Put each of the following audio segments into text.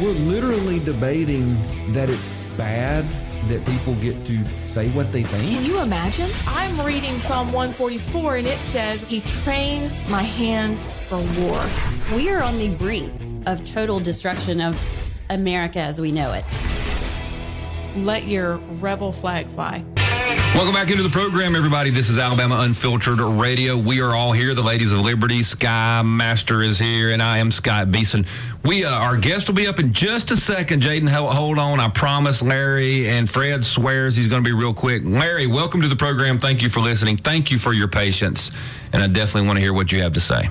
We're literally debating that it's bad that people get to say what they think. Can you imagine? I'm reading Psalm 144 and it says, He trains my hands for war. We are on the brink of total destruction of America as we know it. Let your rebel flag fly. Welcome back into the program, everybody. This is Alabama Unfiltered Radio. We are all here. The Ladies of Liberty, Sky Master is here, and I am Scott Beason. We, uh, our guest will be up in just a second. Jaden, hold on. I promise. Larry and Fred swears he's going to be real quick. Larry, welcome to the program. Thank you for listening. Thank you for your patience, and I definitely want to hear what you have to say.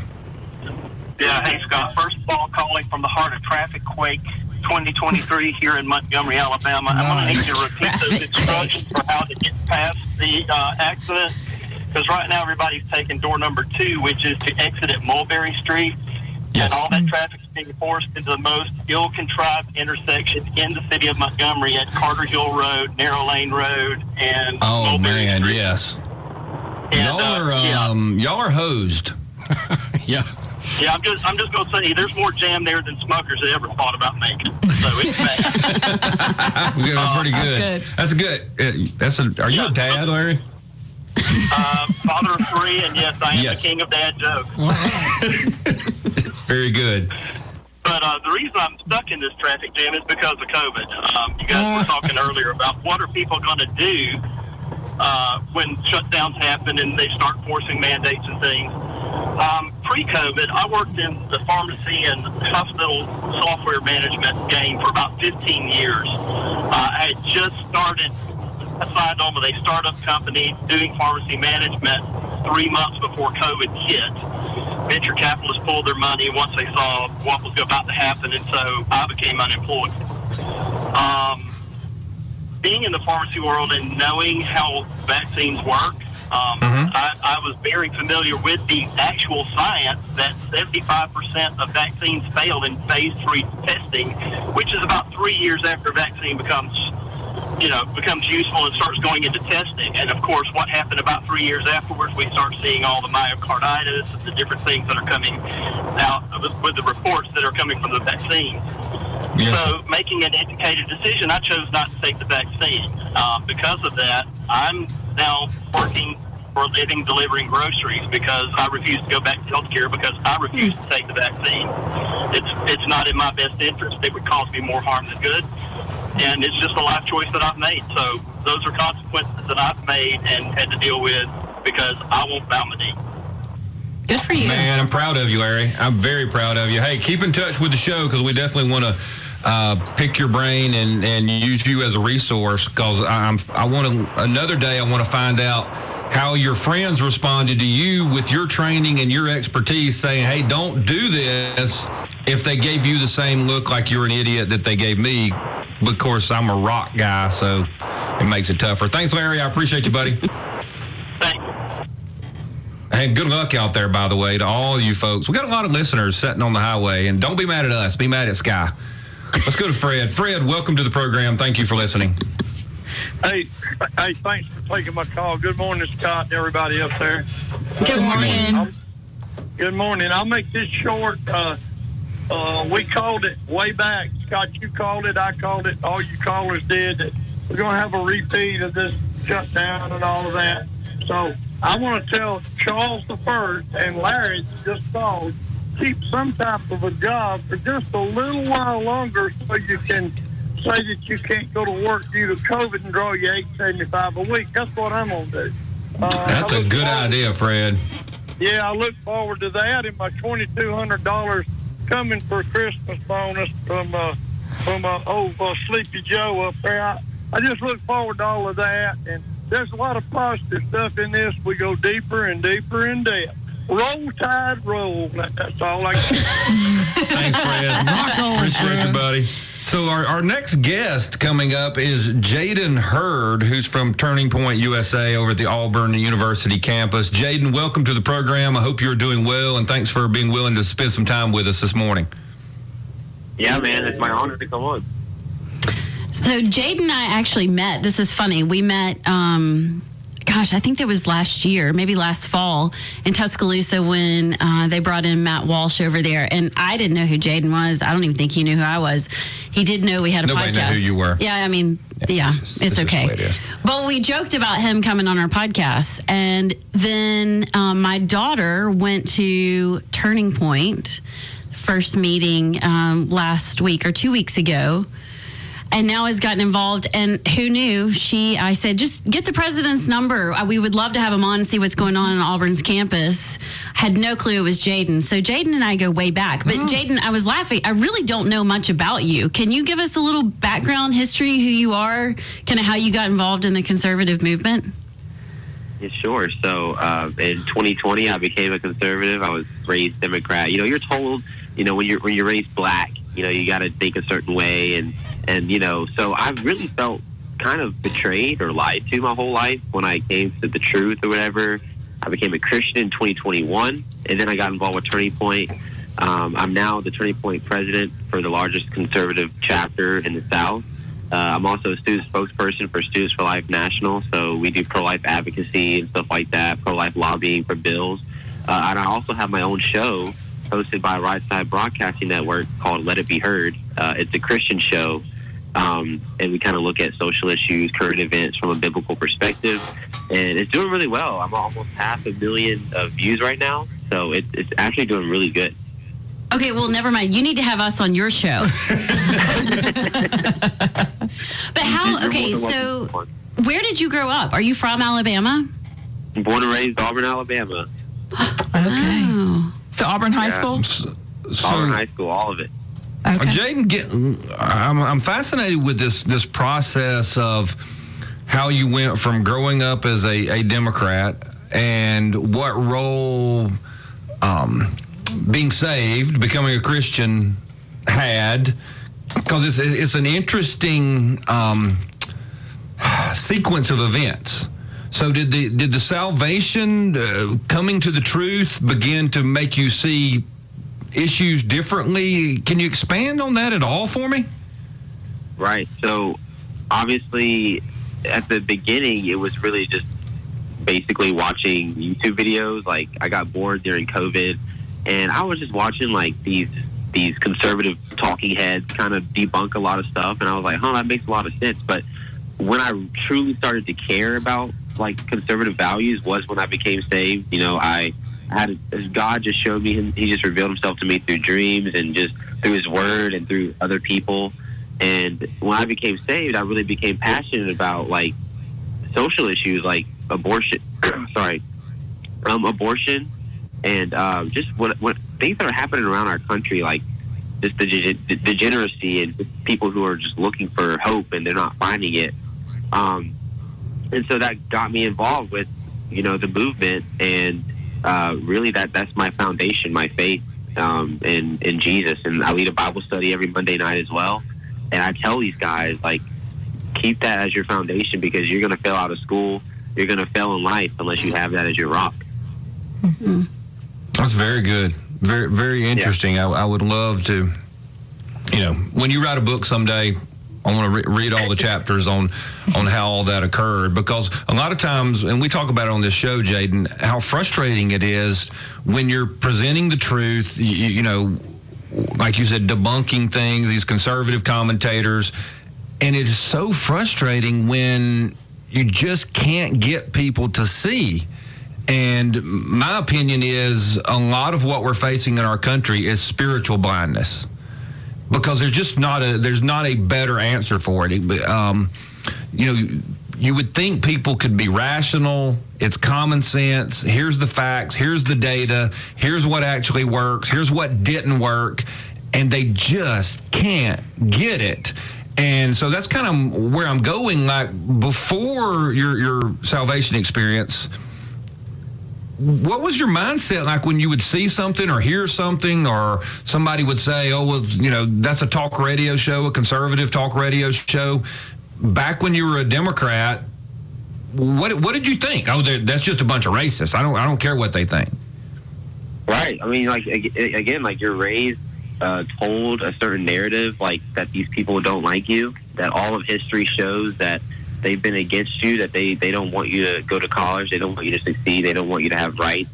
Yeah, hey Scott. First of all, calling from the heart of Traffic Quake 2023 here in Montgomery, Alabama. Nice. I'm going to need you to repeat those instructions for how to get past the uh, accident. Because right now everybody's taking door number two, which is to exit at Mulberry Street. Yes. And all that traffic is being forced into the most ill-contrived intersection in the city of Montgomery at Carter Hill Road, Narrow Lane Road, and oh Mulberry man, Street. yes. And, y'all uh, are yeah. um, y'all are hosed. yeah. Yeah, I'm just I'm just gonna say there's more jam there than Smucker's had ever thought about making. So it's bad. We're pretty good. That's good. That's good. Uh, That's a. Are you Yeah. a dad, Larry? uh, father of three, and yes, I am Yes. the king of dad jokes. Very good. But uh, the reason I'm stuck in this traffic jam is because of COVID. Um, you guys were talking earlier about what are people going to do uh, when shutdowns happen and they start forcing mandates and things. Um, pre-COVID, I worked in the pharmacy and hospital software management game for about 15 years. Uh, I had just started, I signed on with a startup company doing pharmacy management three months before COVID hit venture capitalists pulled their money once they saw what was about to happen, and so I became unemployed. Um, being in the pharmacy world and knowing how vaccines work, um, I, I was very familiar with the actual science that 75% of vaccines failed in phase three testing, which is about three years after a vaccine becomes you know, becomes useful and starts going into testing. And of course, what happened about three years afterwards, we start seeing all the myocarditis and the different things that are coming out with, with the reports that are coming from the vaccine. Yes. So, making an educated decision, I chose not to take the vaccine. Um, because of that, I'm now working for a living delivering groceries because I refuse to go back to health care because I refuse to take the vaccine. It's it's not in my best interest. It would cause me more harm than good and it's just a life choice that I've made. So those are consequences that I've made and had to deal with because I won't bow my knee. Good for you. Man, I'm proud of you, Larry. I'm very proud of you. Hey, keep in touch with the show because we definitely want to uh, pick your brain and, and use you as a resource because I'm I want to another day I want to find out how your friends responded to you with your training and your expertise saying, hey, don't do this if they gave you the same look like you're an idiot that they gave me. But of course, I'm a rock guy, so it makes it tougher. Thanks, Larry. I appreciate you, buddy. Thanks. And good luck out there, by the way, to all you folks. We got a lot of listeners sitting on the highway, and don't be mad at us. Be mad at Sky. Let's go to Fred. Fred, welcome to the program. Thank you for listening. Hey, hey, thanks for taking my call. Good morning, Scott, and everybody up there. Good morning. Um, good morning. I'll make this short. Uh, uh, we called it way back. Scott, you called it. I called it. All you callers did. We're going to have a repeat of this shutdown and all of that. So I want to tell Charles the First and Larry just called, keep some type of a job for just a little while longer so you can say that you can't go to work due to COVID and draw you eight seventy five a week. That's what I'm gonna do. Uh, That's a good idea, Fred. Yeah, I look forward to that and my twenty two hundred dollars coming for Christmas bonus from uh, from uh, old uh, Sleepy Joe up there. I, I just look forward to all of that and there's a lot of positive stuff in this. We go deeper and deeper in depth. Roll tide, roll. That's all I. Thanks, Fred. Rock on, Appreciate Fred. you, buddy. So our, our next guest coming up is Jaden Hurd, who's from Turning Point USA over at the Auburn University campus. Jaden, welcome to the program. I hope you're doing well, and thanks for being willing to spend some time with us this morning. Yeah, man, it's my honor to come on. So Jaden and I actually met. This is funny. We met. Um, gosh, I think that was last year, maybe last fall in Tuscaloosa when uh, they brought in Matt Walsh over there. And I didn't know who Jaden was. I don't even think he knew who I was. He did know we had a Nobody podcast. knew who you were. Yeah, I mean, yeah, it's just- it's, okay. But we joked about him coming on our podcast. And then um, my daughter went to Turning Point, first meeting um, last week or two weeks ago and now has gotten involved. And who knew? She, I said, just get the president's number. Uh, We would love to have him on and see what's going on on Auburn's campus. Had no clue it was Jaden. So Jaden and I go way back. But Jaden, I was laughing. I really don't know much about you. Can you give us a little background history, who you are, kind of how you got involved in the conservative movement? Yeah, sure. So uh, in 2020, I became a conservative. I was raised Democrat. You know, you're told, you know, when you're when you're raised black, you know, you got to think a certain way, and and you know, so I've really felt kind of betrayed or lied to my whole life when I came to the truth or whatever. I became a Christian in 2021, and then I got involved with Turning Point. Um, I'm now the Turning Point president for the largest conservative chapter in the South. Uh, I'm also a student spokesperson for Students for Life National, so we do pro-life advocacy and stuff like that, pro-life lobbying for bills. Uh, and I also have my own show hosted by Right Side Broadcasting Network called Let It Be Heard. Uh, it's a Christian show, um, and we kind of look at social issues, current events from a biblical perspective, and it's doing really well. I'm almost half a million uh, views right now, so it, it's actually doing really good. Okay, well, never mind. You need to have us on your show. but how? Okay, so where did you grow up? Are you from Alabama? born and raised Auburn, Alabama, Okay. Oh. So Auburn High Yeah. School. So, Auburn High School, all of it. Okay. Jaden, get, I'm, I'm fascinated with this this process of how you went from growing up as a, a Democrat and what role um, being saved, becoming a Christian, had. Because it's, it's an interesting um, sequence of events. So did the did the salvation uh, coming to the truth begin to make you see issues differently? Can you expand on that at all for me? Right. So obviously, at the beginning, it was really just basically watching YouTube videos. Like I got bored during COVID, and I was just watching like these these conservative talking heads kind of debunk a lot of stuff, and I was like, huh, that makes a lot of sense. But when I truly started to care about like conservative values was when I became saved. You know, I had God just showed me. He just revealed himself to me through dreams and just through His Word and through other people. And when I became saved, I really became passionate about like social issues like abortion. sorry, um, abortion and um, just what what things that are happening around our country, like just the de- degeneracy and people who are just looking for hope and they're not finding it. Um, and so that got me involved with you know the movement and uh, really that that's my foundation my faith um, in in Jesus and I lead a Bible study every Monday night as well and I tell these guys like keep that as your foundation because you're going to fail out of school you're going to fail in life unless you have that as your rock That's very good. Very very interesting. I, I would love to, you know, when you write a book someday. I want to re- read all the chapters on on how all that occurred because a lot of times, and we talk about it on this show, Jaden, how frustrating it is when you're presenting the truth. You, you know, like you said, debunking things. These conservative commentators, and it is so frustrating when you just can't get people to see. And my opinion is a lot of what we're facing in our country is spiritual blindness because there's just not a there's not a better answer for it. Um, you know, you would think people could be rational. It's common sense. Here's the facts. Here's the data. Here's what actually works. Here's what didn't work, and they just can't get it. And so that's kind of where I'm going. Like before your your salvation experience, what was your mindset like when you would see something or hear something or somebody would say oh well you know that's a talk radio show a conservative talk radio show back when you were a democrat what what did you think oh that's just a bunch of racists i don't i don't care what they think Right. I mean, like again, like you're raised, uh, told a certain narrative, like that these people don't like you. That all of history shows that they've been against you, that they they don't want you to go to college, they don't want you to succeed, they don't want you to have rights.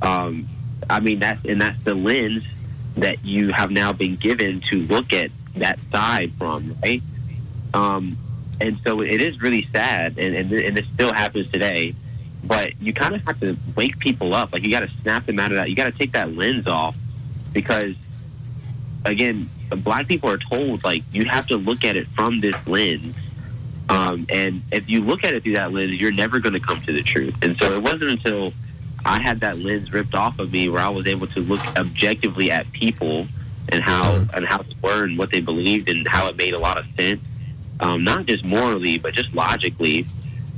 Um, I mean that's and that's the lens that you have now been given to look at that side from, right? Um, and so it is really sad, and, and, and this still happens today. But you kind of have to wake people up. Like you got to snap them out of that. You got to take that lens off because, again, black people are told like you have to look at it from this lens. Um, and if you look at it through that lens, you're never going to come to the truth. And so it wasn't until I had that lens ripped off of me where I was able to look objectively at people and how and how they were and what they believed and how it made a lot of sense, um, not just morally but just logically,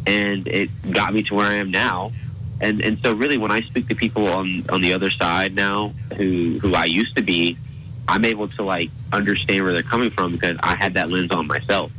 and it got me to where I am now. And and so really, when I speak to people on on the other side now, who who I used to be, I'm able to like understand where they're coming from because I had that lens on myself.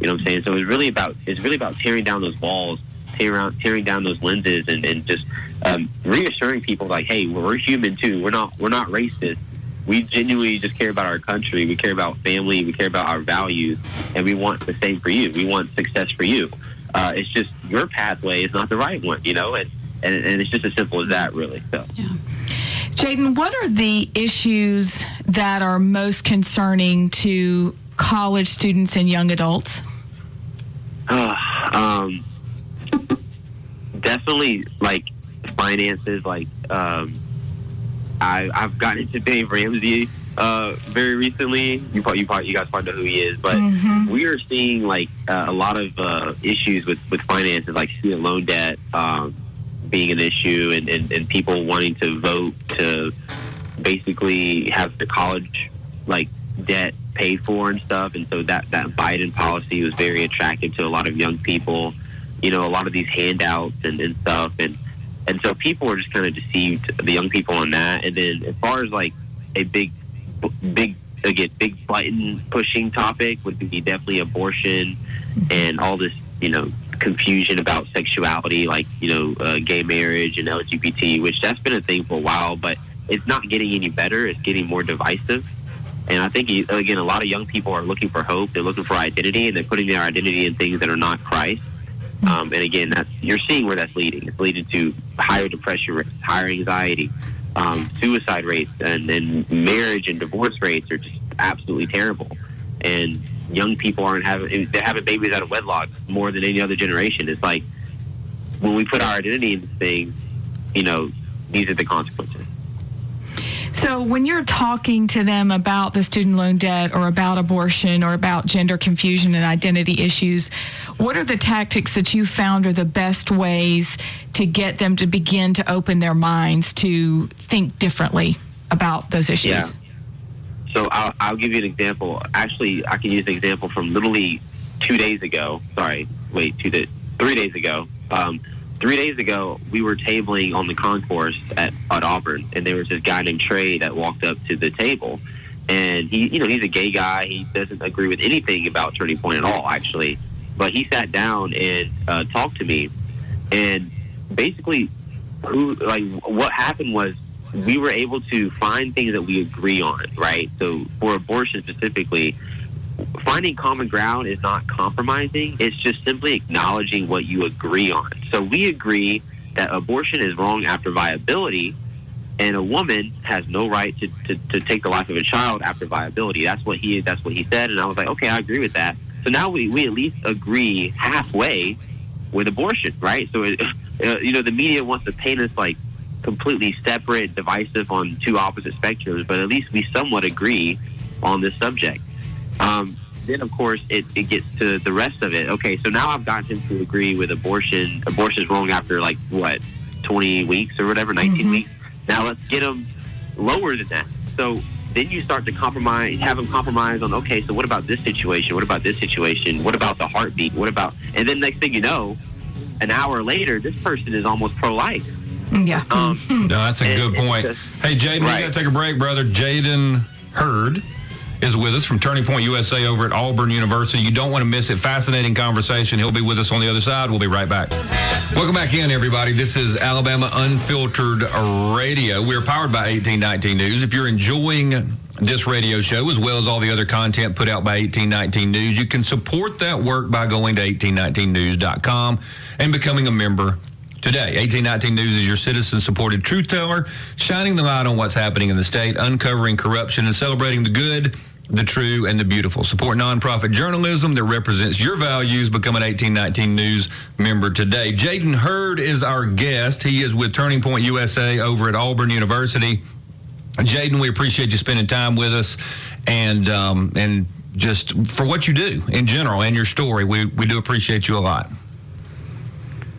You know what I'm saying? So it's really about it's really about tearing down those walls, tearing around, tearing down those lenses, and, and just um, reassuring people like, hey, we're human too. We're not we're not racist. We genuinely just care about our country. We care about family. We care about our values, and we want the same for you. We want success for you. Uh, it's just your pathway is not the right one, you know, and, and and it's just as simple as that, really. So. Yeah. Jaden, what are the issues that are most concerning to college students and young adults? um, definitely like finances. Like um, I, I've gotten into Dave Ramsey uh, very recently. You probably, you probably, you guys probably know who he is, but we are seeing like uh, a lot of uh, issues with with finances, like student loan debt um, being an issue, and, and and people wanting to vote to basically have the college like debt paid for and stuff. And so that that Biden policy was very attractive to a lot of young people. You know, a lot of these handouts and, and stuff, and and so people are just kind of deceived, the young people on that. And then as far as like a big, big again, big button pushing topic would be definitely abortion and all this, you know, confusion about sexuality, like you know, uh, gay marriage and LGBT, which that's been a thing for a while, but it's not getting any better. It's getting more divisive. And I think again, a lot of young people are looking for hope. They're looking for identity, and they're putting their identity in things that are not Christ. Um, and again, that's you're seeing where that's leading. It's leading to higher depression rates, higher anxiety, um, suicide rates, and then marriage and divorce rates are just absolutely terrible. And young people aren't having they're having babies out of wedlock more than any other generation. It's like when we put our identity into things, you know, these are the consequences. So, when you're talking to them about the student loan debt or about abortion or about gender confusion and identity issues, what are the tactics that you found are the best ways to get them to begin to open their minds to think differently about those issues? Yeah. So I'll, I'll give you an example. Actually, I can use an example from literally two days ago. Sorry, wait, two days, three days ago. Um, three days ago, we were tabling on the concourse at, at Auburn, and there was this guy named Trey that walked up to the table, and he, you know, he's a gay guy. He doesn't agree with anything about Turning Point at all, actually. But he sat down and uh, talked to me, and basically, who like what happened was we were able to find things that we agree on, right? So for abortion specifically, finding common ground is not compromising. It's just simply acknowledging what you agree on. So we agree that abortion is wrong after viability, and a woman has no right to, to, to take the life of a child after viability. That's what he that's what he said, and I was like, okay, I agree with that. So now we, we at least agree halfway with abortion, right? So it, uh, you know the media wants to paint us like completely separate, divisive on two opposite spectrums, but at least we somewhat agree on this subject. Um, then, of course, it, it gets to the rest of it. Okay, so now I've gotten him to agree with abortion. Abortion is wrong after like what, 20 weeks or whatever, 19 weeks. Now let's get him lower than that. So then you start to compromise, have him compromise on. Okay, so what about this situation? What about this situation? What about the heartbeat? What about? And then next thing you know, an hour later, this person is almost pro-life. Yeah. Um, No, that's a And- good point. just- Hey, Jaden, we got to take a break, brother. Jaden Hurd is with us from Turning Point USA over at Auburn University. You don't want to miss it. Fascinating conversation. He'll be with us on the other side. We'll be right back. Welcome back in, everybody. This is Alabama Unfiltered Radio. We're powered by 1819 News. If you're enjoying this radio show, as well as all the other content put out by 1819 News, you can support that work by going to 1819news.com and becoming a member today. 1819 News is your citizen supported truth teller, shining the light on what's happening in the state, uncovering corruption, and celebrating the good, the true, and the beautiful. Support nonprofit journalism that represents your values. Become an 1819 News member today. Jaden Hurd is our guest. He is with Turning Point USA over at Auburn University. Jaden, we appreciate you spending time with us and um, and just for what you do in general and your story. We, we do appreciate you a lot.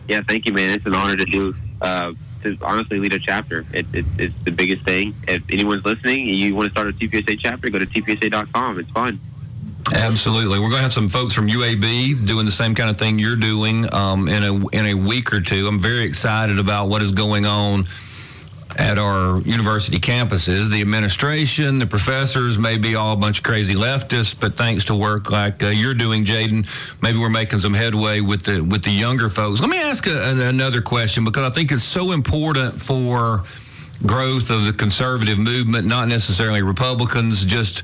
Yeah, thank you, man. It's an honor to do. Uh, to honestly lead a chapter. It, it, it's the biggest thing. If anyone's listening and you want to start a TPUSA chapter, go to tpusa.com. It's fun. Absolutely, we're going to have some folks from UAB doing the same kind of thing you're doing um, in a in a week or two. I'm very excited about what is going on at our university campuses. The administration, the professors may be all a bunch of crazy leftists, but thanks to work like uh, you're doing, Jaden, maybe we're making some headway with the with the younger folks. Let me ask a, another question because I think it's so important for growth of the conservative movement, not necessarily Republicans, just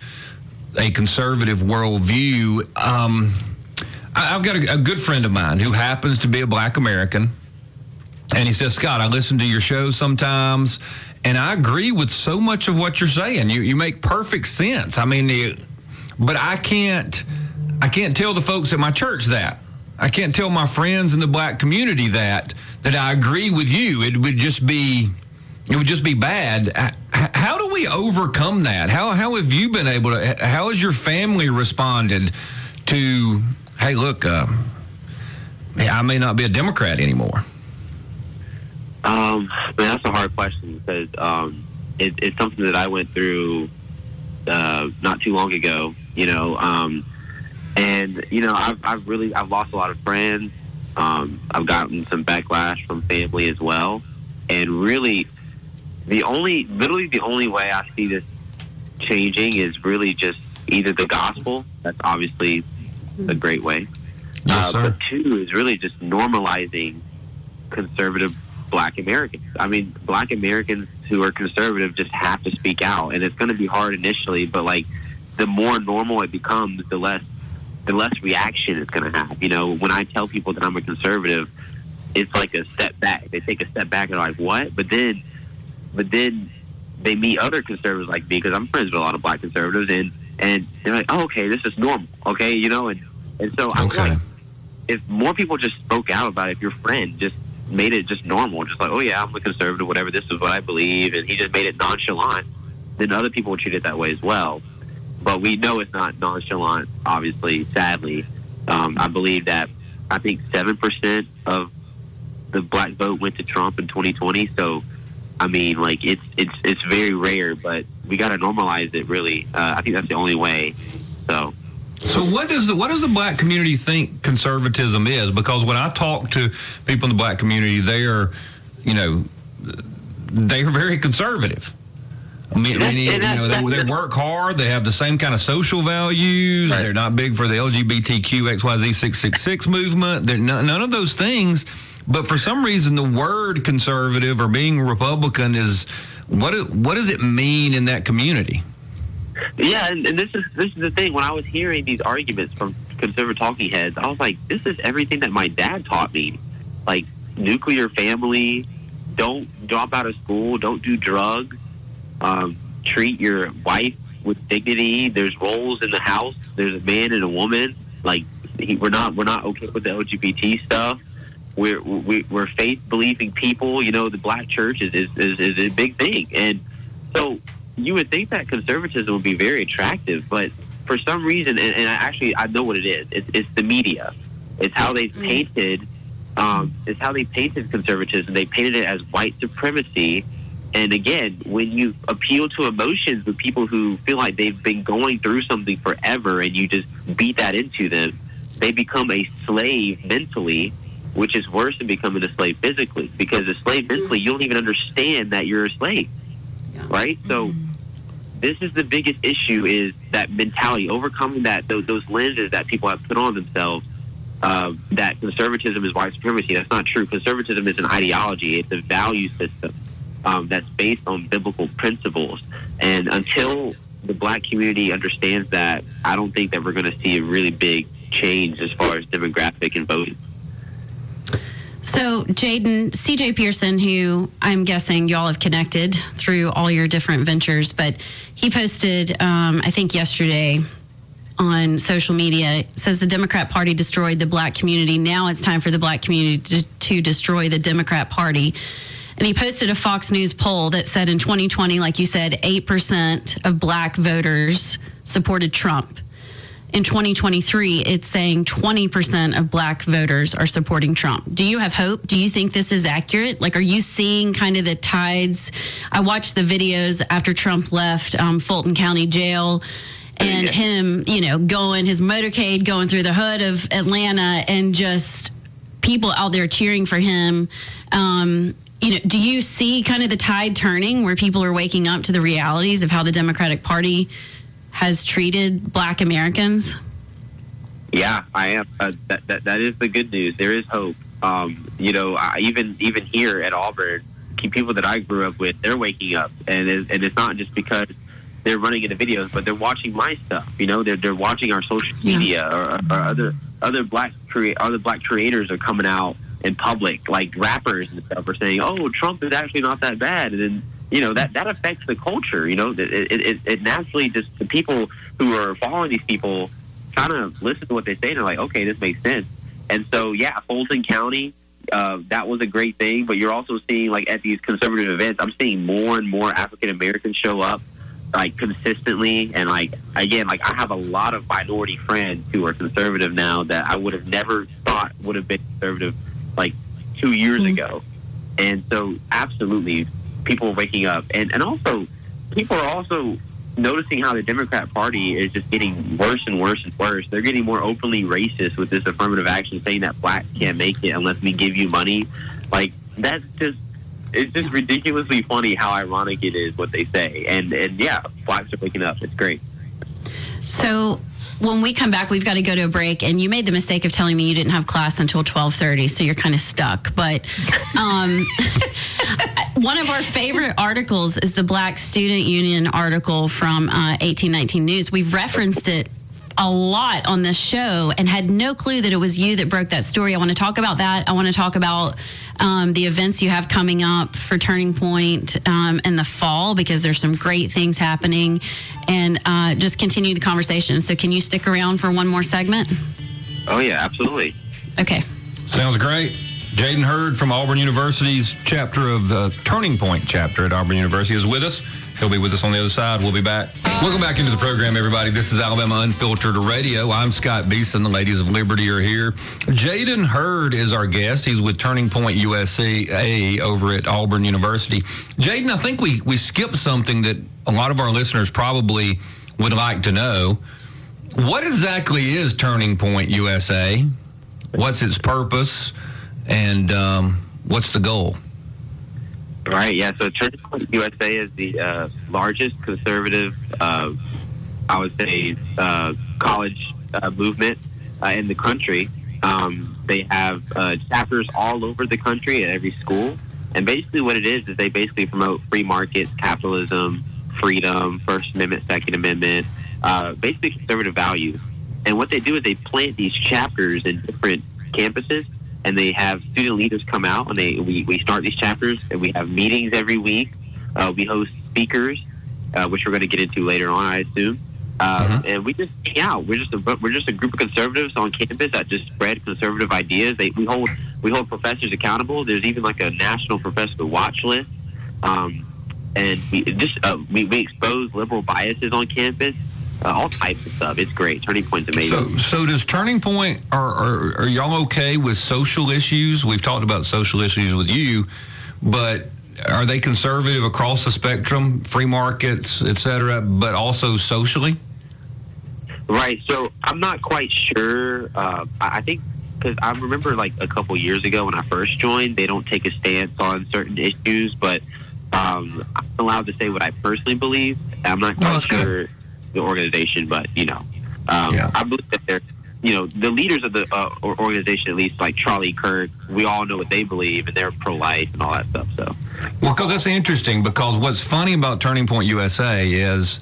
a conservative worldview. Um, I, have got a, a good friend of mine who happens to be a black American and he says, Scott, I listen to your show sometimes, and I agree with so much of what you're saying. You you make perfect sense. I mean, but I can't I can't tell the folks at my church that. I can't tell my friends in the black community that that I agree with you. It would just be it would just be bad. How do we overcome that? How how have you been able to? How has your family responded to? Hey, look, uh, I may not be a Democrat anymore. Um, I mean, that's a hard question because um, it, it's something that I went through uh, not too long ago. You know, um, and you know, I've, I've really I've lost a lot of friends. Um, I've gotten some backlash from family as well, and really, the only literally the only way I see this changing is really just either the gospel. That's obviously a great way. Yes, uh, but two is really just normalizing conservative black Americans. I mean, black Americans who are conservative just have to speak out, and it's going to be hard initially, but like the more normal it becomes, the less the less reaction it's going to have. You know, when I tell people that I'm a conservative, it's like a step back. They take a step back and are like, "What?" But then, but then they meet other conservatives like me because I'm friends with a lot of black conservatives, and and they're like, "Oh, okay, this is normal." Okay, you know, and and so I'm like, if more people just spoke out about it, if your friend just made it just normal, just like, oh yeah, I'm a conservative, whatever. This is what I believe, and he just made it nonchalant. Then other people would treat it that way as well. But we know it's not nonchalant. Obviously, sadly, um, I believe that I think seven percent of the black vote went to Trump in 2020. So, I mean, like it's it's it's very rare, but we got to normalize it. Really, uh, I think that's the only way. So. So what does the what does the black community think conservatism is? Because when I talk to people in the black community, they are, you know, they are very conservative. I mean, you know, they, they, work hard. They have the same kind of social values. Right. They're not big for the LGBTQ XYZ six six six movement. They're none, none of those things. But for some reason, the word conservative or being Republican is what? What does it mean in that community? Yeah, and, and, this is this is the thing. When I was hearing these arguments from conservative talking heads, I was like, this is everything that my dad taught me. Like nuclear family, don't drop out of school, don't do drugs, um, treat your wife with dignity. There's roles in the house. There's a man and a woman. Like he, we're not we're not okay with the LGBT stuff. We're we, are we are faith believing people. You know, the black church is, is is is a big thing, and so you would think that conservatism would be very attractive, but for some reason, and, and actually, I know what it is. It's, it's the media. It's how they mm-hmm. painted. Um, it's how they painted conservatism. They painted it as white supremacy. And again, when you appeal to emotions with people who feel like they've been going through something forever, and you just beat that into them, they become a slave mentally, which is worse than becoming a slave physically. Because a slave mentally, you don't even understand that you're a slave, right? So. Mm-hmm this is the biggest issue: is that mentality, overcoming that those, those lenses that people have put on themselves. Uh, that conservatism is white supremacy. That's not true. Conservatism is an ideology. It's a value system um, that's based on biblical principles. And until the black community understands that, I don't think that we're going to see a really big change as far as demographic and voting. So, Jaden, CJ Pearson, who I'm guessing y'all have connected through all your different ventures, but he posted, um, I think yesterday on social media, says the Democrat Party destroyed the black community. Now it's time for the black community to, to destroy the Democrat Party. And he posted a Fox News poll that said in 2020, like you said, 8% of black voters supported Trump. In 2023, it's saying 20% of black voters are supporting Trump. Do you have hope? Do you think this is accurate? Like, are you seeing kind of the tides? I watched the videos after Trump left um, Fulton County Jail and Yeah. him, you know, going his motorcade going through the hood of Atlanta and just people out there cheering for him. Um, you know, do you see kind of the tide turning where people are waking up to the realities of how the Democratic Party has treated black Americans? Yeah, I am. Uh, that, that that is the good news. There is hope. Um, you know, I, even even here at Auburn, people that I grew up with, they're waking up, and it, and it's not just because they're running into videos, but they're watching my stuff. You know, they're they're watching our social Yeah. media or, or other other black crea- other black creators are coming out in public, like rappers and stuff, are saying, "Oh, Trump is actually not that bad," and then you know that that affects the culture. You know, it it, it, naturally just the people who are following these people kind of listen to what they say and they're like, okay, this makes sense. And so, yeah, Fulton County, uh, that was a great thing. But you're also seeing, like, at these conservative events, I'm seeing more and more African Americans show up, like, consistently. And, like, again, like, I have a lot of minority friends who are conservative now that I would have never thought would have been conservative, like, two years ago. And so, absolutely, people are waking up. And, and also, people are also noticing how the Democrat Party is just getting worse and worse and worse. They're getting more openly racist with this affirmative action, saying that blacks can't make it unless we give you money. Like that's just it's just ridiculously funny how ironic it is what they say. And and yeah, blacks are waking up. It's great. So when we come back, we've got to go to a break. And you made the mistake of telling me you didn't have class until twelve thirty, so you're kind of stuck. But um, one of our favorite articles is the Black Student Union article from uh, eighteen nineteen News. We've referenced it a lot on this show and had no clue that it was you that broke that story. I want to talk about that. I want to talk about um, the events you have coming up for Turning Point um, in the fall because there's some great things happening and uh, just continue the conversation. So, can you stick around for one more segment? Oh yeah, absolutely. Okay. Sounds great. Jaden Hurd from Auburn University's chapter of the Turning Point chapter at Auburn University is with us. He'll be with us on the other side. We'll be back. Welcome back into the program, everybody. This is Alabama Unfiltered Radio. I'm Scott Beason. The ladies of Liberty are here. Jaden Hurd is our guest. He's with Turning Point USA over at Auburn University. Jaden, I think we, we skipped something that a lot of our listeners probably would like to know. What exactly is Turning Point USA? What's its purpose? And um, what's the goal? Right. Yeah. So Point USA is the uh, largest conservative, uh, I would say, uh, college uh, movement uh, in the country. Um, they have uh, chapters all over the country at every school, and basically what it is is they basically promote free markets, capitalism, freedom, First Amendment, Second Amendment, basically conservative values. And what they do is they plant these chapters in different campuses and they have student leaders come out and they we, we start these chapters and we have meetings every week. Uh, we host speakers, uh, which we're going to get into later on, I assume. Uh, And we just hang out. We're just a, we're just a group of conservatives on campus that just spread conservative ideas. They, we hold we hold professors accountable. There's even like a national professor watch list, um, and we just uh, we, we expose liberal biases on campus. Uh, all types of stuff. It's great. Turning Point's amazing. So, so does Turning Point are, are are y'all okay with social issues? We've talked about social issues with you, but are they conservative across the spectrum, free markets, et cetera, but also socially? Right. So I'm not quite sure. Uh, I think because I remember like a couple years ago when I first joined, they don't take a stance on certain issues, but Um, I'm allowed to say what I personally believe. I'm not quite that's good. The organization, but you know, um, Yeah. I believe that they're, you know, the leaders of the uh, organization, at least like Charlie Kirk. We all know what they believe, and they're pro-life and all that stuff. So, Well, because that's interesting. Because what's funny about Turning Point USA is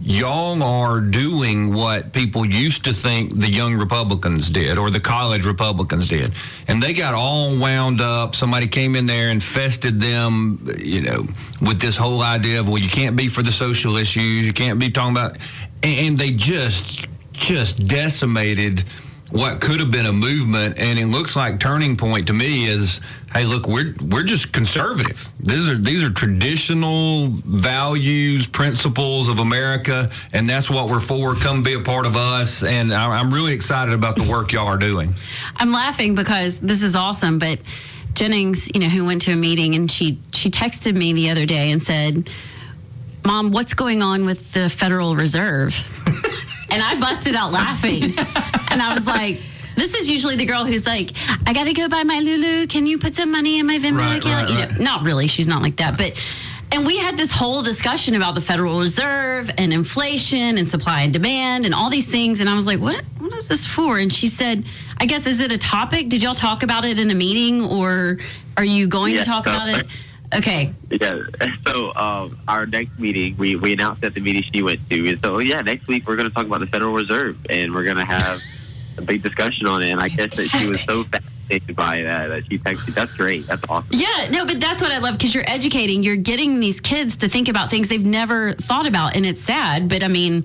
y'all are doing what people used to think the young Republicans did or the college Republicans did. And they got all wound up. Somebody came in there and fested them, you know, with this whole idea of, well, you can't be for the social issues, you can't be talking about, and they just, just decimated what could have been a movement and it looks like turning point to me is hey look we're we're just conservative these are these are traditional values principles of america and that's what we're for come be a part of us and I- i'm really excited about the work y'all are doing I'm laughing because this is awesome, but Jennings, you know, who went to a meeting and she she texted me the other day and said, "Mom, what's going on with the Federal Reserve?" and I busted out laughing. and I was like, this is usually the girl who's like, I got to go buy my Lulu. Can you put some money in my Venmo Right, account? right, you right. know, not really. She's not like that, but and we had this whole discussion about the Federal Reserve and inflation and supply and demand and all these things. And I was like, what, what is this for? And she said, I guess, is it a topic? Did y'all talk about it in a meeting or are you going Yeah, to talk uh, about it? Okay. yeah. So, um, our next meeting, we, we announced at the meeting she went to. And so, yeah, next week we're going to talk about the Federal Reserve, and we're going to have a big discussion on it. And I guess that she was so fascinated by that that she texted. That's great. That's awesome. Yeah, no, but that's what I love because you're educating, you're getting these kids to think about things they've never thought about, and it's sad. But I mean,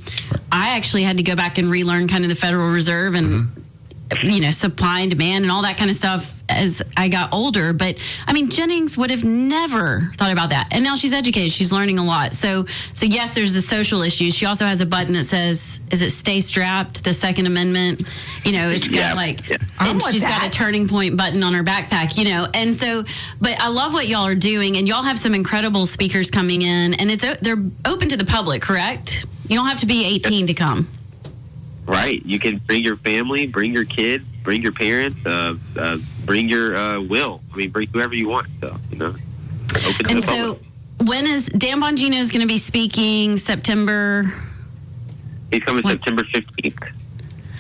I actually had to go back and relearn kind of the Federal Reserve and mm-hmm. You know supply and demand and all that kind of stuff as I got older. But I mean, Jennings would have never thought about that, and now she's educated. She's learning a lot. So, so yes, there's the social issues. She also has a button that says, "Is it stay strapped?" The Second Amendment. You know, it's got Yeah. like, Yeah. And want she's got a turning point button on her backpack. You know, and so, but I love what y'all are doing, and y'all have some incredible speakers coming in, and it's they're open to the public, correct? You don't have to be 18 to come. Right. You can bring your family, bring your kids, bring your parents, uh, uh, bring your uh, will. I mean, bring whoever you want. So, you know, open to And the so, public. when is Dan Bongino is going to be speaking? September. He's coming what- September 15th.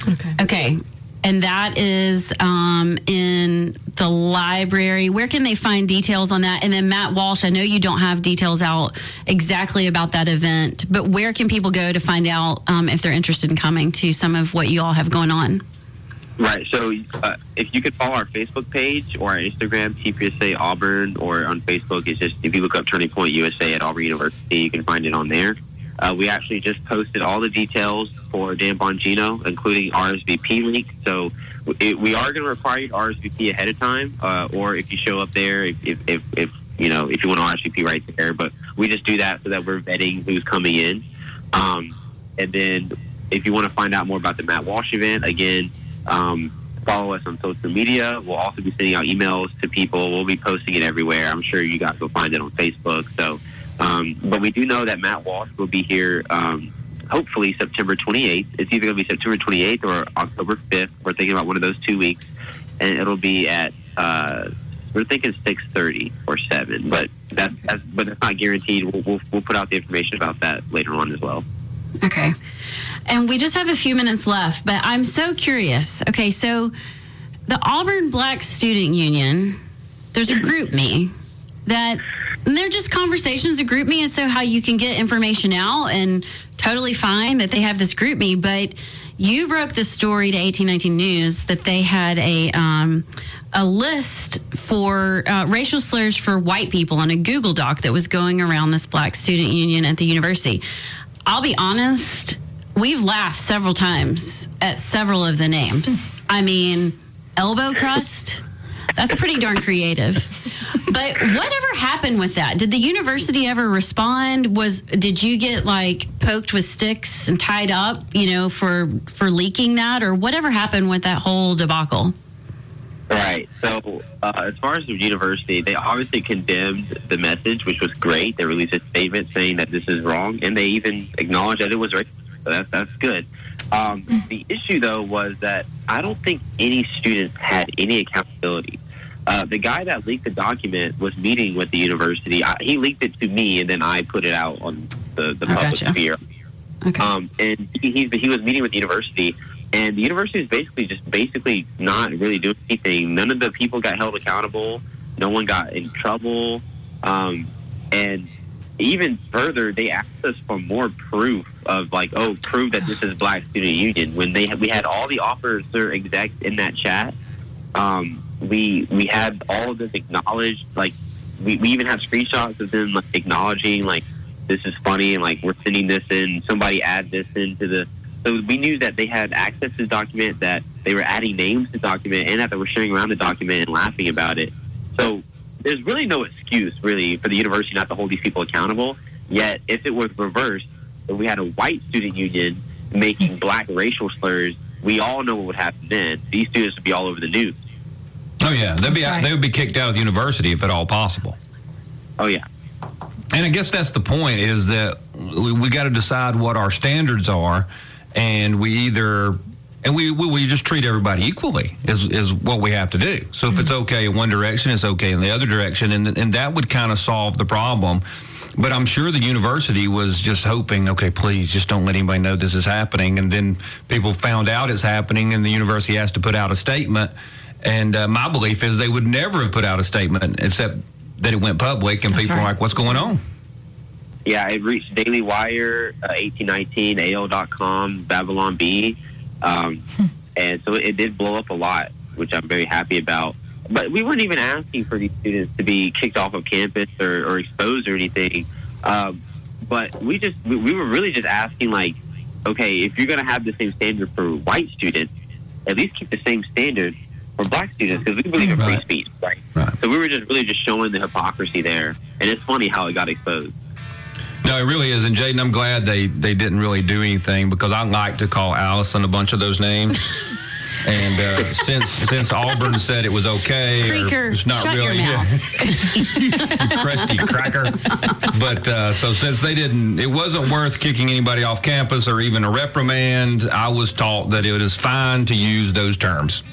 Okay. Okay, and that is um, in the library. Where can they find details on that? And then Matt Walsh, I know you don't have details out exactly about that event, but where can people go to find out um, if they're interested in coming to some of what you all have going on? Right. So, uh, if you could follow our Facebook page or our Instagram, TPUSA Auburn, or on Facebook, it's just if you look up Turning Point USA at Auburn University, you can find it on there. Uh, we actually just posted all the details for Dan Bongino, including RSVP link. So, it, we are going to require you to RSVP ahead of time, uh, or if you show up there, if, if, if, if you know if you want to RSVP right there. But we just do that so that we're vetting who's coming in. Um, and then if you want to find out more about the Matt Walsh event, again, um, follow us on social media. We'll also be sending out emails to people. We'll be posting it everywhere. I'm sure you guys will find it on Facebook. So, um, but we do know that Matt Walsh will be here. Um, hopefully September 28th. It's either going to be September 28th or October 5th. We're thinking about one of those two weeks, and it'll be at. Uh, we're thinking 6:30 or 7, but that's, that's but that's not guaranteed. We'll, we'll we'll put out the information about that later on as well. Okay. And we just have a few minutes left, but I'm so curious. Okay, so the Auburn Black Student Union, there's a GroupMe that and they're just conversations, a GroupMe, and so how you can get information out and totally fine that they have this GroupMe, but you broke the story to 1819 News that they had a um, a list for uh, racial slurs for white people on a Google Doc that was going around this Black Student Union at the university. I'll be honest, we've laughed several times at several of the names. I mean, elbow crust. That's pretty darn creative. But whatever happened with that? Did the university ever respond? Was did you get like poked with sticks and tied up, you know, for for leaking that or whatever happened with that whole debacle? Right. So, uh, as far as the university, they obviously condemned the message, which was great. They released a statement saying that this is wrong, and they even acknowledged that it was right. So that's that's good. Um, the issue, though, was that I don't think any students had any accountability. Uh, the guy that leaked the document was meeting with the university. I, he leaked it to me, and then I put it out on the, the public gotcha. sphere. Okay. Um, and he, he he was meeting with the university, and the university is basically just basically not really doing anything. None of the people got held accountable. No one got in trouble. Um, and even further, they asked us for more proof of like, oh, prove that this is Black Student Union. When they we had all the officer execs in that chat, um, we we had all of them acknowledged. Like, we, we even have screenshots of them like, acknowledging like this is funny and like we're sending this in. Somebody add this into the. So we knew that they had access to the document, that they were adding names to the document, and that they were sharing around the document and laughing about it. So there's really no excuse, really, for the university not to hold these people accountable. Yet, if it was reversed, if we had a white student union making black racial slurs, we all know what would happen then. These students would be all over the news. Oh yeah, they'd be right. they would be kicked out of the university if at all possible. Oh yeah. And I guess that's the point is that we, we got to decide what our standards are, and we either and we, we we just treat everybody equally is is what we have to do. So if it's okay in one direction, it's okay in the other direction, and and that would kind of solve the problem. But I'm sure the university was just hoping, okay, please just don't let anybody know this is happening. And then people found out it's happening, and the university has to put out a statement. And uh, my belief is they would never have put out a statement except that it went public, and That's people right. are like, what's going on? Yeah, it reached Daily Wire, uh, 1819, AL.com, Babylon Bee. Um, and so it did blow up a lot, which I'm very happy about. But we weren't even asking for these students to be kicked off of campus or, or exposed or anything. Um, but we just, we, we were really just asking, like, okay, if you're going to have the same standard for white students, at least keep the same standard for black students because we believe in free speech, right? Right. So we were just really just showing the hypocrisy there. And it's funny how it got exposed. No, it really is. And Jaden, I'm glad they, they didn't really do anything because I like to call Allison a bunch of those names. and uh, since since Auburn said it was okay, Creaker, it's not your really mouth. you crusty cracker. But uh, so since they didn't, it wasn't worth kicking anybody off campus or even a reprimand. I was taught that it is fine to use those terms.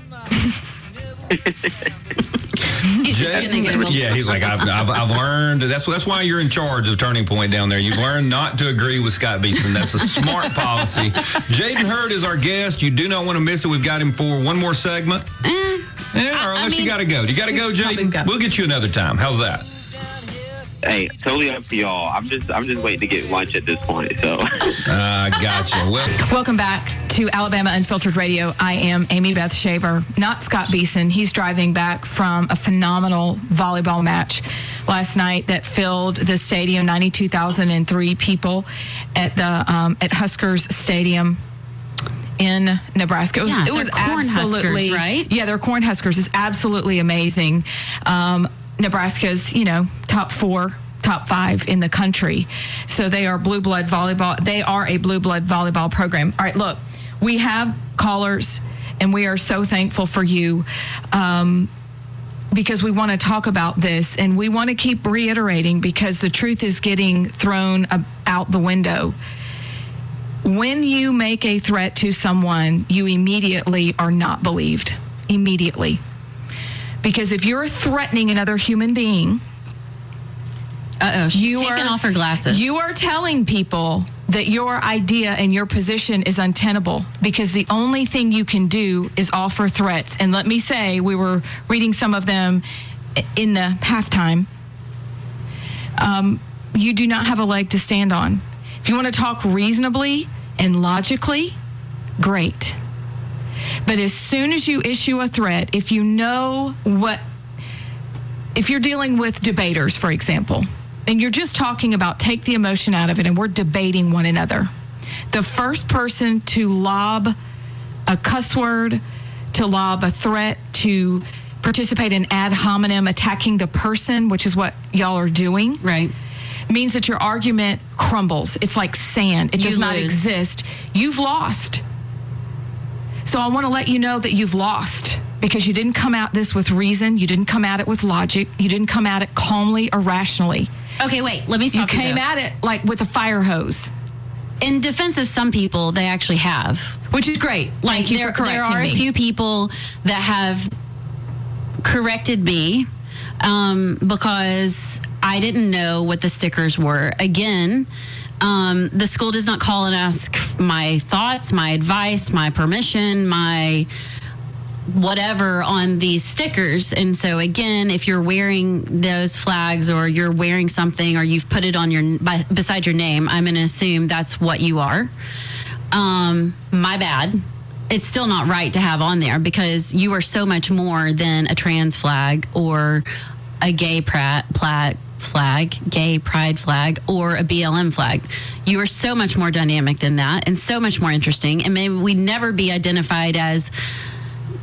He's just gonna giggle. yeah, he's like, I've, I've, I've learned. That's that's why you're in charge of Turning Point down there. You've learned not to agree with Scott Beason. That's a smart policy. Jaden Hurd is our guest. You do not want to miss it. We've got him for one more segment. Eh, Yeah, or I unless you mean- got to go. You got to go, Jaden. We'll get you another time. How's that? Hey, totally up to y'all. I'm just I'm just waiting to get lunch at this point. So Uh, gotcha. Well, Welcome back to Alabama Unfiltered Radio. I am Amy Beth Shaver, not Scott Beason. He's driving back from a phenomenal volleyball match last night that filled the stadium, 92,003 people at the um, at Huskers Stadium in Nebraska. It was, Yeah, it was they're Cornhuskers, right? Yeah, they're Cornhuskers. It's absolutely amazing. Um, Nebraska's, you know, top four, top five in the country. So they are blue blood volleyball. They are a blue blood volleyball program. All right, look, we have callers, and we are so thankful for you. Um, because we want to talk about this and we want to keep reiterating because the truth is getting thrown out the window. When you make a threat to someone, you immediately are not believed. Immediately. Because if you're threatening another human being, Uh oh, you taking are off her glasses. You are telling people that your idea and your position is untenable because the only thing you can do is offer threats. And let me say, we were reading some of them in the halftime. Um, you do not have a leg to stand on. If you want to talk reasonably and logically, great. But as soon as you issue a threat, if you know what if you're dealing with debaters, for example, and you're just talking about take the emotion out of it and we're debating one another, the first person to lob a cuss word, to lob a threat, to participate in ad hominem attacking the person, which is what y'all are doing, right. means that your argument crumbles. It's like sand, it You does not lose. exist. You've lost. So I want to let you know that you've lost because you didn't come at this with reason, you didn't come at it with logic, you didn't come at it calmly or rationally. Okay, wait. Let me You came at it like with a fire hose, In defense of some people, they actually have. which is great. Like Thank you there, for correcting there are me. a few people that have corrected me um, because I didn't know what the stickers were. Again, um, the school does not call and ask my thoughts, my advice, my permission, my whatever on these stickers. And so again, if you're wearing those flags or you're wearing something or you've put it on your by, beside your name, I'm going to assume that's what you are. Um, my bad. It's still not right to have on there because you are so much more than a trans flag or a gay pra- pla- flag, gay pride flag, or a BLM flag. You are so much more dynamic than that and so much more interesting. And maybe we'd never be identified as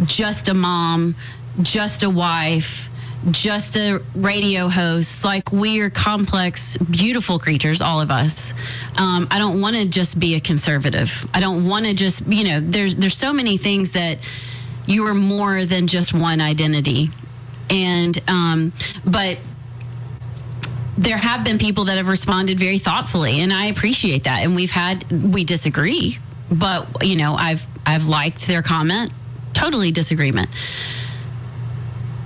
just a mom, just a wife, just a radio host. Like we are complex, beautiful creatures, all of us. Um, I don't want to just be a conservative. I don't want to just, you know, there's there's so many things that you are more than just one identity, and um, but there have been people that have responded very thoughtfully, and I appreciate that. And we've had we disagree, but you know, I've I've liked their comment totally disagreement.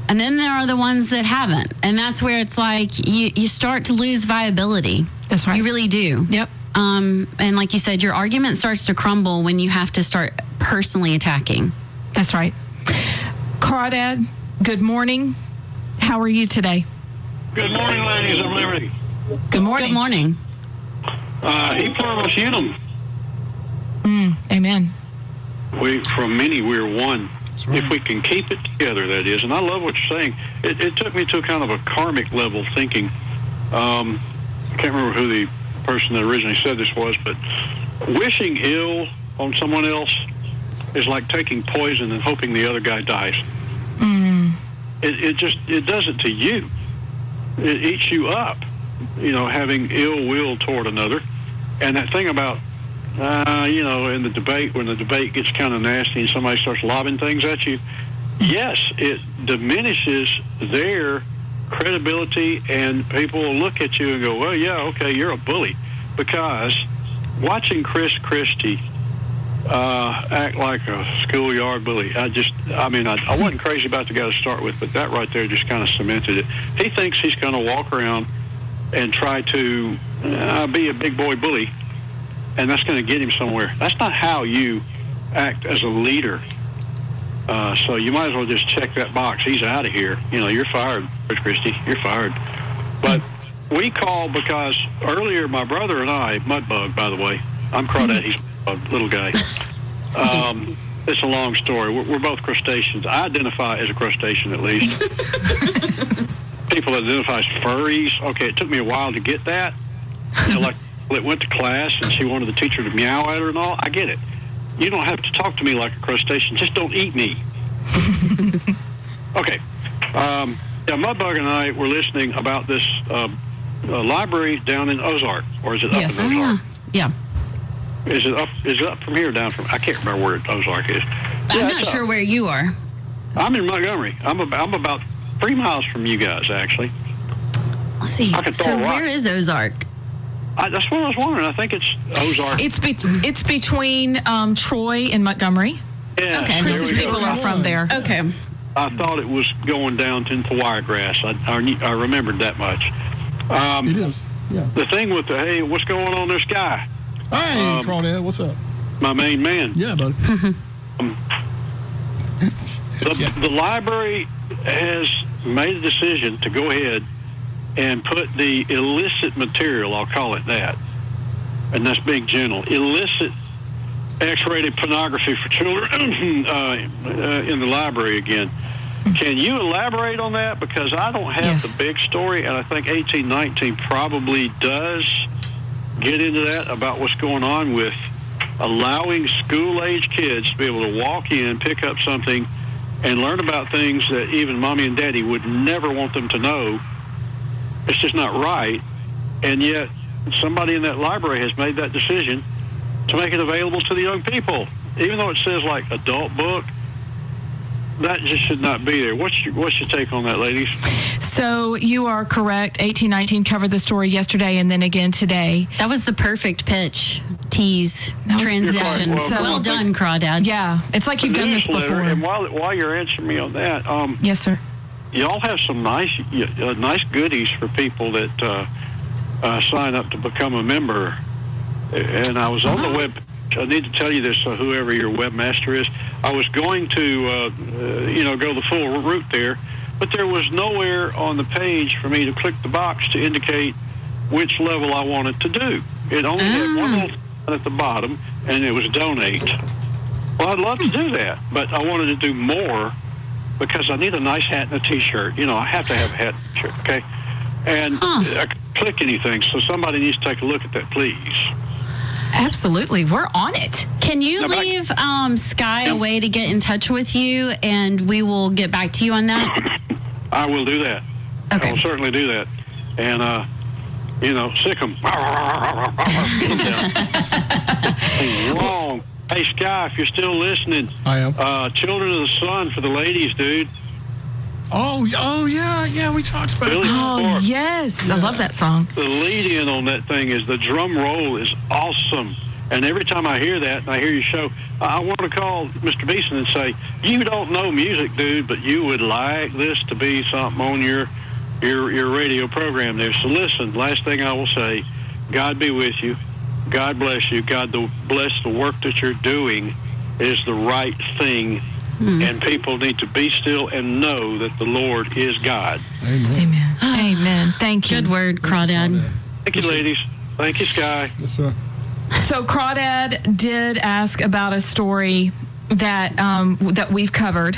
And then there are the ones that haven't. And that's where it's like you, you start to lose viability. That's right. You really do. Yep. Um, and like you said, your argument starts to crumble when you have to start personally attacking. That's right. Crawdad, good morning. How are you today? Good morning, ladies of liberty. Good morning. Good morning. Uh, e pluribus unum. Mm, amen. We, from many, we're one. If we can keep it together, that is. And I love what you're saying. It, it took me to kind of a karmic level thinking. Um, I can't remember who the person that originally said this was, but wishing ill on someone else is like taking poison and hoping the other guy dies. It, it just it does it to you. It eats you up. You know, having ill will toward another, and that thing about uh, you know, in the debate, when the debate gets kind of nasty and somebody starts lobbing things at you, yes, it diminishes their credibility, and people will look at you and go, well, yeah, okay, you're a bully. Because watching Chris Christie uh, act like a schoolyard bully, I just, I mean, I, I wasn't crazy about the guy to start with, but that right there just kind of cemented it. He thinks he's going to walk around and try to uh, be a big boy bully and that's going to get him somewhere. That's not how you act as a leader. Uh, so you might as well just check that box. He's out of here. You know, you're fired, Chris Christie. You're fired. But we called because earlier my brother and I, Mudbug, by the way, I'm Crawdad. He's a little guy. Um, it's a long story. We're, we're both crustaceans. I identify as a crustacean, at least. People identify as furries. Okay, it took me a while to get that. You know, like it went to class and she wanted the teacher to meow at her and all. I get it. You don't have to talk to me like a crustacean. Just don't eat me. okay. Um, yeah, Mudbug and I were listening about this uh, uh, library down in Ozark, or is it up Yes. in Ozark? Yeah. Is it up? Is it up from here or down from? I can't remember where Ozark is. I'm Yeah, not sure up. where you are. I'm in Montgomery. I'm about, I'm about three miles from you guys, actually. Let's see. I So where is Ozark? I, that's what I was wondering. I think it's Ozark. It's be- it's between um, Troy and Montgomery. yeah, okay. there Chris's we go. people are from there. Okay. I thought it was going down into Wiregrass. I, I, I remembered that much. Um, It is. Yeah. the thing with the hey, what's going on in this guy? Hey, Um, Crawdad, what's up? My main man. Yeah, buddy. The, the library has made a decision to go ahead and put the illicit material, I'll call it that, and that's being general, illicit X-rated pornography for children uh, uh, in the library again. Can you elaborate on that? Because I don't have Yes. the big story, and I think 1819 probably does get into that about what's going on with allowing school-age kids to be able to walk in, pick up something, and learn about things that even mommy and daddy would never want them to know. It's just not right. And yet, somebody in that library has made that decision to make it available to the young people. Even though it says like adult book, that just should not be there. What's your, what's your take on that, ladies? So you are correct. 1819 covered the story yesterday and then again today. That was the perfect pitch, tease, transition. Quite welcome. well done, Crawdad. Yeah, it's like you've done this before. And while while you're answering me on that, um, Yes, sir. y'all have some nice uh, nice goodies for people that uh, uh, sign up to become a member. And I was on the web. I need to tell you this, uh, whoever your webmaster is. I was going to, uh, uh, you know, go the full route there, but there was nowhere on the page for me to click the box to indicate which level I wanted to do. It only had one ah. little at the bottom, and it was donate. Well, I'd love to do hmm. that, but I wanted to do more because I need a nice hat and a T-shirt. You know, I have to have a hat and shirt, okay? And I couldn't click anything, so somebody needs to take a look at that, please. Absolutely. We're on it. Can you No, but I- leave um, Sky a way to get in touch with you, and we will get back to you on that? I will do that. I will certainly do that. And, uh, you know, sick 'em. Wrong. Hey, Sky, if you're still listening, I am. uh, Children of the Sun for the ladies, dude. Oh, oh yeah, yeah. We talked about. Billy Oh, Thorpe. yes. I love that song. The lead in on that thing is the drum roll is awesome. And every time I hear that and I hear your show, I want to call Mr. Beason and say, "You don't know music, dude, but you would like this to be something on your your your radio program there." So listen, last thing I will say, God be with you. God bless you. God bless the work that you're doing is the right thing. And people need to be still and know that the Lord is God. Amen. Amen. Amen. Thank you. Good word, Crawdad. Thank you, ladies. Thank you, Sky. Yes, sir. So Crawdad did ask about a story that um, that we've covered,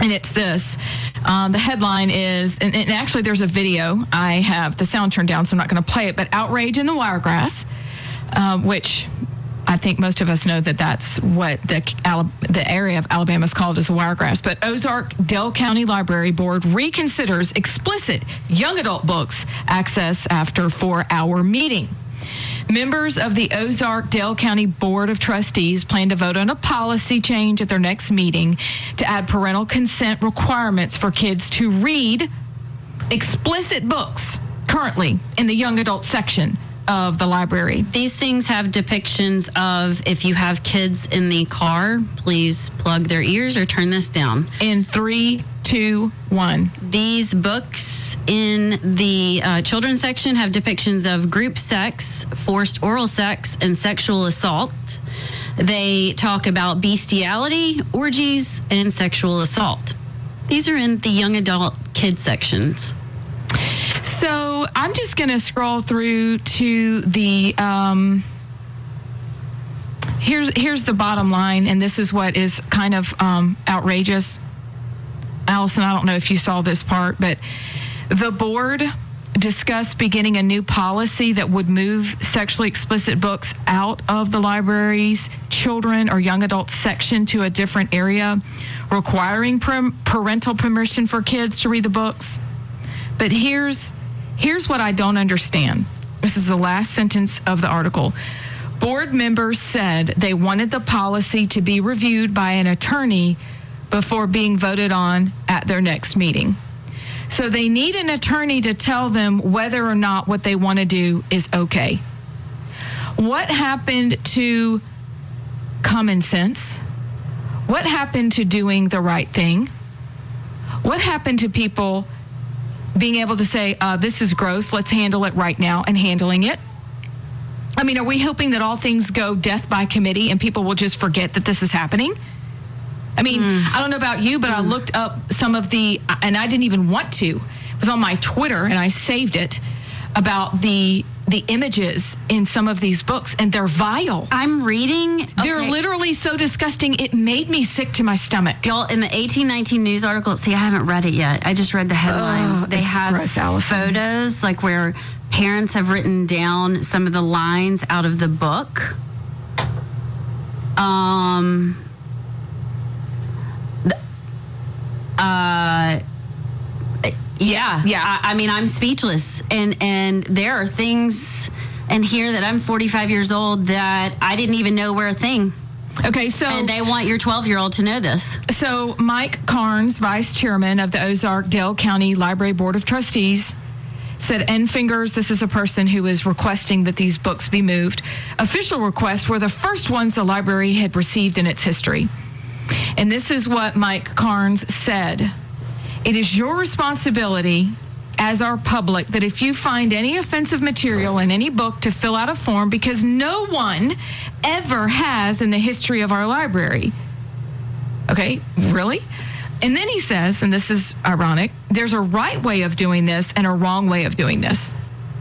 and it's this. Um, the headline is, and, and actually, there's a video. I have the sound turned down, so I'm not going to play it. But outrage in the Wiregrass, um, which I think most of us know that that's what the the area of Alabama is called as wiregrass. But Ozark Dale County Library Board reconsiders explicit young adult books access after four-hour meeting. Members of the Ozark Dale County Board of Trustees plan to vote on a policy change at their next meeting to add parental consent requirements for kids to read explicit books currently in the young adult section of the library. These things have depictions of if you have kids in the car, please plug their ears or turn this down. In three, two, one. These books in the uh, children's section have depictions of group sex, forced oral sex, and sexual assault. They talk about bestiality, orgies, and sexual assault. These are in the young adult kid sections. So I'm just going to scroll through to the. Um, here's here's the bottom line, and this is what is kind of um, outrageous. Allison, I don't know if you saw this part, but the board discussed beginning a new policy that would move sexually explicit books out of the library's children or young adult section to a different area, requiring parental permission for kids to read the books. But here's here's what I don't understand. This is the last sentence of the article. Board members said they wanted the policy to be reviewed by an attorney before being voted on at their next meeting. So they need an attorney to tell them whether or not what they want to do is okay. What happened to common sense? What happened to doing the right thing? What happened to people being able to say, uh, this is gross, let's handle it right now, and handling it? I mean, are we hoping that all things go death by committee and people will just forget that this is happening? I mean, I don't know about you, but I looked up some of the, and I didn't even want to. It was on my Twitter, and I saved it about the the images in some of these books, and they're vile. I'm reading. They're okay. literally so disgusting. It made me sick to my stomach. Y'all, in the 1819 news article, see, I haven't read it yet. I just read the headlines. Oh, they have gross, photos, like where parents have written down some of the lines out of the book. Um, the- uh, yeah, Yeah. I, I mean, I'm speechless, and and there are things in here that I'm 45 years old that I didn't even know were a thing, Okay, so and they want your 12 year old to know this. So, Mike Carnes, vice chairman of the Ozark Dale County Library Board of Trustees, said N Fingers, this is a person who is requesting that these books be moved. Official requests were the first ones the library had received in its history. And this is what Mike Carnes said It is your responsibility as our public that if you find any offensive material in any book to fill out a form because no one ever has in the history of our library. Okay, really? And then he says, and this is ironic, there's a right way of doing this and a wrong way of doing this.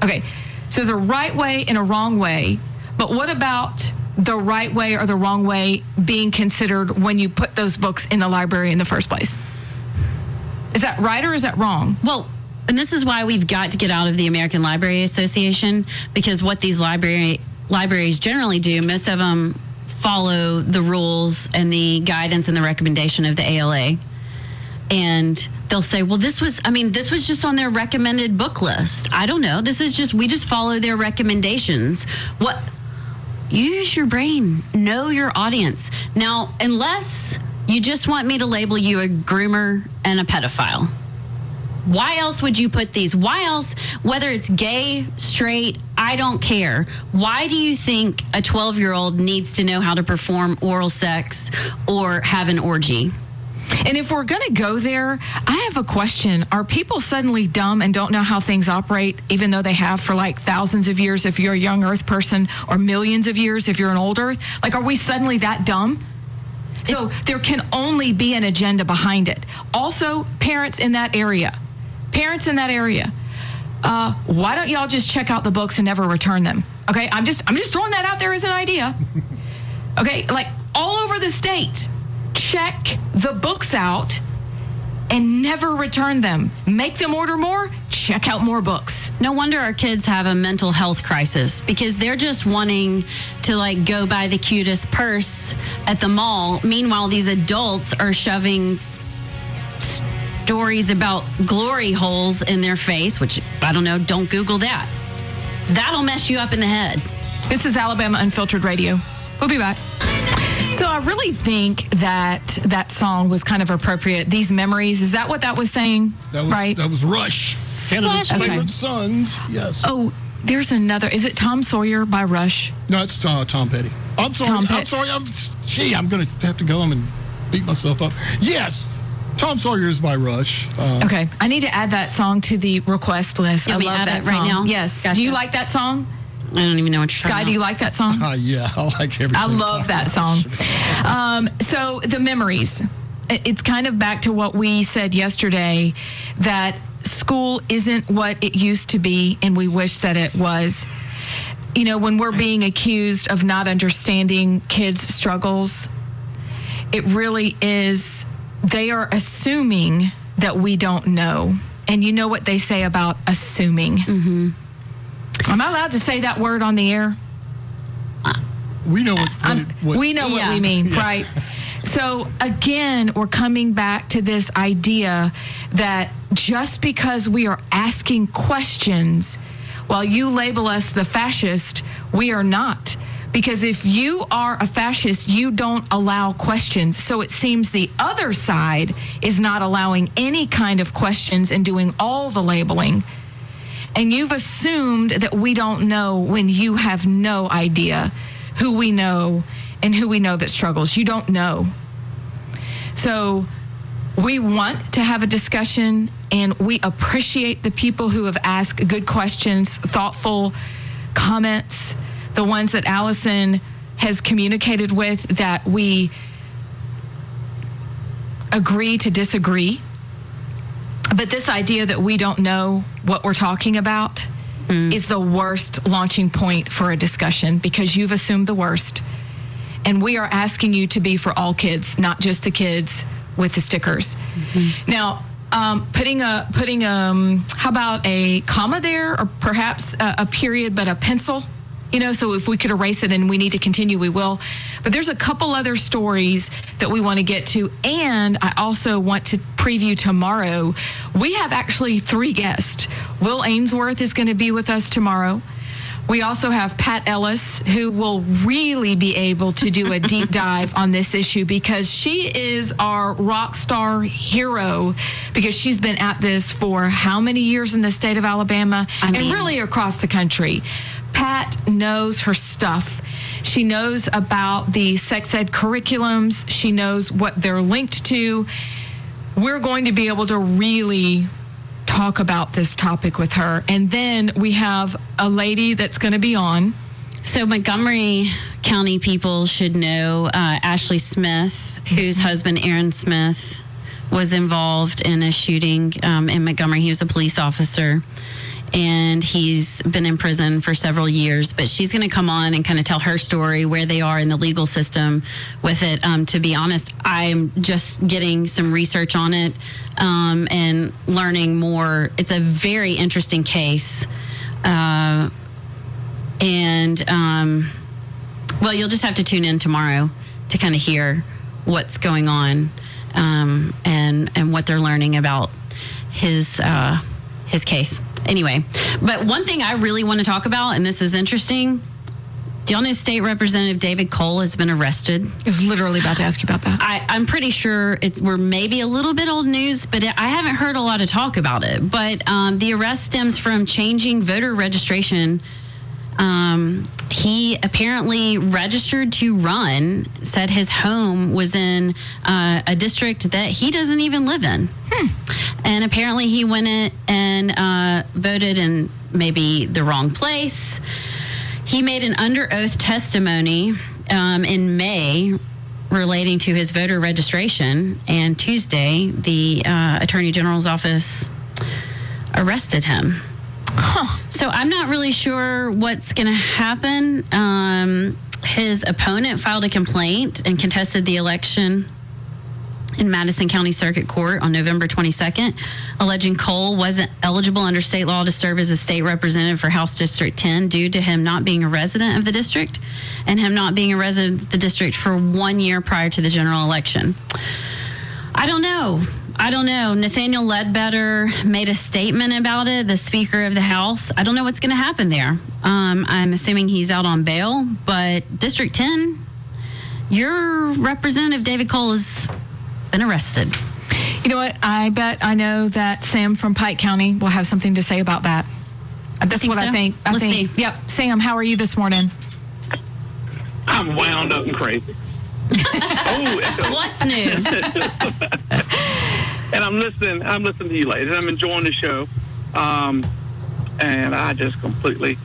Okay, so there's a right way and a wrong way, but what about the right way or the wrong way being considered when you put those books in the library in the first place? Is that right or is that wrong? Well, and this is why we've got to get out of the American Library Association because what these library libraries generally do, most of them follow the rules and the guidance and the recommendation of the ALA. And they'll say, well, this was, I mean, this was just on their recommended book list. I don't know. This is just, we just follow their recommendations. What, use your brain, know your audience. Now, unless you just want me to label you a groomer and a pedophile, why else would you put these? Why else, whether it's gay, straight, I don't care. Why do you think a 12 year old needs to know how to perform oral sex or have an orgy? And if we're going to go there, I have a question. Are people suddenly dumb and don't know how things operate, even though they have for like thousands of years if you're a young Earth person, or millions of years if you're an old Earth? Like, are we suddenly that dumb? So there can only be an agenda behind it. Also, parents in that area, parents in that area, uh, why don't y'all just check out the books and never return them? Okay, I'm just I'm just throwing that out there as an idea. Okay, like all over the state, check the books out and never return them. Make them order more, check out more books. No wonder our kids have a mental health crisis because they're just wanting to like go buy the cutest purse at the mall. Meanwhile, these adults are shoving stories about glory holes in their face, which I don't know, don't Google that. That'll mess you up in the head. This is Alabama Unfiltered Radio. We'll be back. So I really think that that song was kind of appropriate. These memories, is that what that was saying? That was right. that was Rush, Canada's Okay. favorite sons. Yes. Oh, there's another. Is it Tom Sawyer by Rush? No, it's uh, Tom Petty. I'm sorry. Tom I'm sorry. I'm. Gee, I'm gonna have to go home and beat myself up. Yes, Tom Sawyer is by Rush. Uh, Okay, I need to add that song to the request list. You I want love that right song. now? Yes. Gotcha. Do you like that song? I don't even know what you're Sky, talking do you like that song? uh, yeah, I like everything. I love that song. Um, so the memories. It's kind of back to what we said yesterday that school isn't what it used to be, and we wish that it was. You know, when we're being accused of not understanding kids' struggles, it really is, they are assuming that we don't know. And you know what they say about assuming. Mm-hmm. Am I allowed to say that word on the air? We know what. what, it, what we know what we mean, right? So again, we're coming back to this idea that just because we are asking questions, while you label us the fascist, we are not. Because if you are a fascist, you don't allow questions. So it seems the other side is not allowing any kind of questions and doing all the labeling. And you've assumed that we don't know when you have no idea who we know and who we know that struggles. You don't know. So we want to have a discussion and we appreciate the people who have asked good questions, thoughtful comments, the ones that Allison has communicated with that we agree to disagree. But this idea that we don't know what we're talking about is the worst launching point for a discussion because you've assumed the worst. And we are asking you to be for all kids, not just the kids with the stickers. Now, um, putting a putting um, how about a comma there, or perhaps a, a period, but a pencil. You know, so if we could erase it and we need to continue, we will. But there's a couple other stories that we want to get to. And I also want to preview tomorrow. We have actually three guests. Will Ainsworth is going to be with us tomorrow. We also have Pat Ellis, who will really be able to do a deep dive on this issue because she is our rock star hero because she's been at this for how many years in the state of Alabama and mean- really across the country. Pat knows her stuff. She knows about the sex ed curriculums. She knows what they're linked to. we're going to be able to really talk about this topic with her. And then we have a lady that's going to be on. So Montgomery County people should know uh, Ashley Smith, whose husband Aaron Smith was involved in a shooting um, in Montgomery. He was a police officer. And he's been in prison for several years, but she's going to come on and kind of tell her story, where they are in the legal system with it. Um, to be honest, I'm just getting some research on it um, and learning more. It's a very interesting case. Uh, and um, well, you'll just have to tune in tomorrow to kind of hear what's going on um, and and what they're learning about his uh, his case. Anyway, but one thing I really want to talk about, and this is interesting. Do y'all know State Representative David Cole has been arrested? I was literally about to ask you about that. I, I'm pretty sure it's we're maybe a little bit old news, but I haven't heard a lot of talk about it. But um, the arrest stems from changing voter registration um, he apparently registered to run, said his home was in uh, a district that he doesn't even live in. And apparently he went in and uh, voted in maybe the wrong place. He made an under oath testimony um, in May relating to his voter registration. And Tuesday, the uh, Attorney General's office arrested him. So I'm not really sure what's going to happen. Um, his opponent filed a complaint and contested the election in Madison County Circuit Court on November 22nd, alleging Cole wasn't eligible under state law to serve as a state representative for House District 10 due to him not being a resident of the district and him not being a resident of the district for one year prior to the general election. I don't know. I don't know. Nathaniel Ledbetter made a statement about it, the Speaker of the House. I don't know what's going to happen there. Um, I'm assuming he's out on bail, but District 10, your representative, David Cole, has been arrested. You know what? I bet I know that Sam from Pike County will have something to say about that. That's Think what I think. I Let's think. see. Yep. Sam, how are you this morning? I'm wound up and crazy. oh, What's new? and I'm listening. I'm listening to you, ladies. I'm enjoying the show, um, and I just completely.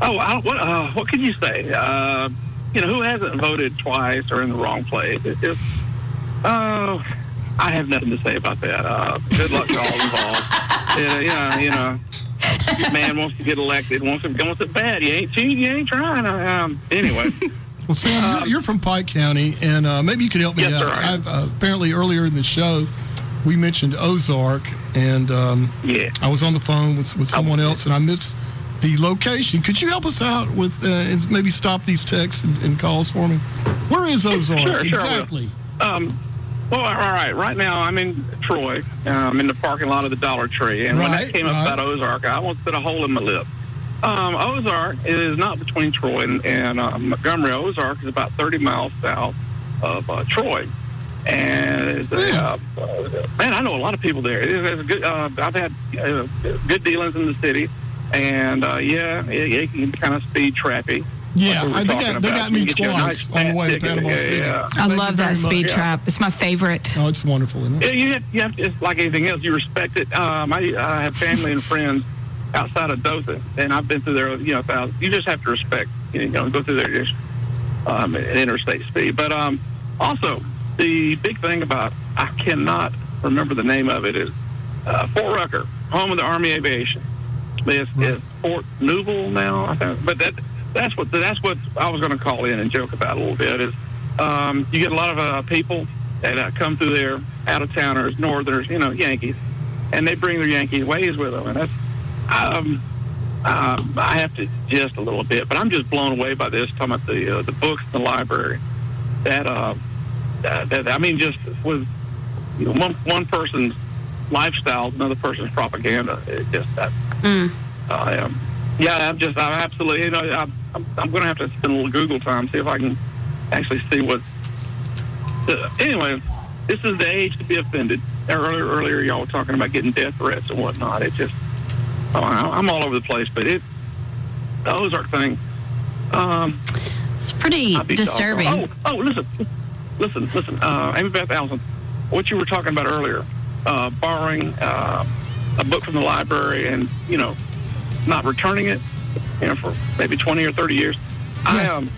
Oh, I, what? Uh, what can you say? Uh, you know, who hasn't voted twice or in the wrong place? It's. Oh, I have nothing to say about that. Uh, good luck to all involved. Yeah, you know, you know. Man wants to get elected, wants it, wants it bad. You ain't cheating, you ain't trying. Um, anyway, Well, Sam, you're, you're from Pike County, and uh, maybe you could help me Yes, out. sir, I am. I've, uh, apparently, earlier in the show, we mentioned Ozark, and um, yeah, I was on the phone with, with someone else, and I missed the location. Could you help us out with uh, and maybe stop these texts and, and calls for me? Where is Ozark Sure, sure, exactly? Um, well, all right. Right now, I'm in Troy. Uh, I'm in the parking lot of the Dollar Tree, and when Right, that came right. up about Ozark, I almost put a hole in my lip. Um, Ozark is not between Troy and, and uh, Montgomery. Ozark is about 30 miles south of uh, Troy, and it's a, uh, uh, man, I know a lot of people there. It is it's good. Uh, I've had uh, good dealings in the city, and uh, yeah, it, it can kind of speed trappy. Yeah, Like we were I, they got they got me get you a twice nice on the way to. Panama Yeah, City. yeah. I Thank love that very much. speed Yeah. trap. It's my favorite. Oh, it's wonderful, isn't it? Yeah, you have, you have to, it's like anything else. You respect it. Um, I, I have family and friends outside of Dothan, and I've been through there. You know, thousands. You just have to respect. You know, go through there just um, at interstate speed. But um, also, the big thing about I cannot remember the name of it is uh, Fort Rucker, home of the Army Aviation. It's, it's Fort Newell now, I think. But that that's what that's what I was going to call in and joke about a little bit. Is um, you get a lot of uh, people that uh, come through there, out of towners, northerners, you know, Yankees, and they bring their Yankee ways with them, and that's um, uh, I have to just a little bit, but I'm just blown away by this. Talking about the uh, the books in the library, that uh, that, that I mean, just with you know, one one person's lifestyle, another person's propaganda. It just that. Mm. I um, yeah, I'm just, I'm absolutely, you know, I'm, I'm, I'm going to have to spend a little Google time, see if I can actually see what. Uh, anyway, this is the age to be offended. Earlier, earlier, y'all were talking about getting death threats and whatnot. It just, oh, I- I'm all over the place, but it, the Ozark thing. Um, It's pretty disturbing. Oh, oh, listen, listen, listen. Uh, Amy Beth Allison, what you were talking about earlier, uh, borrowing uh, a book from the library and you know not returning it, you know, for maybe 20 or 30 years. I um,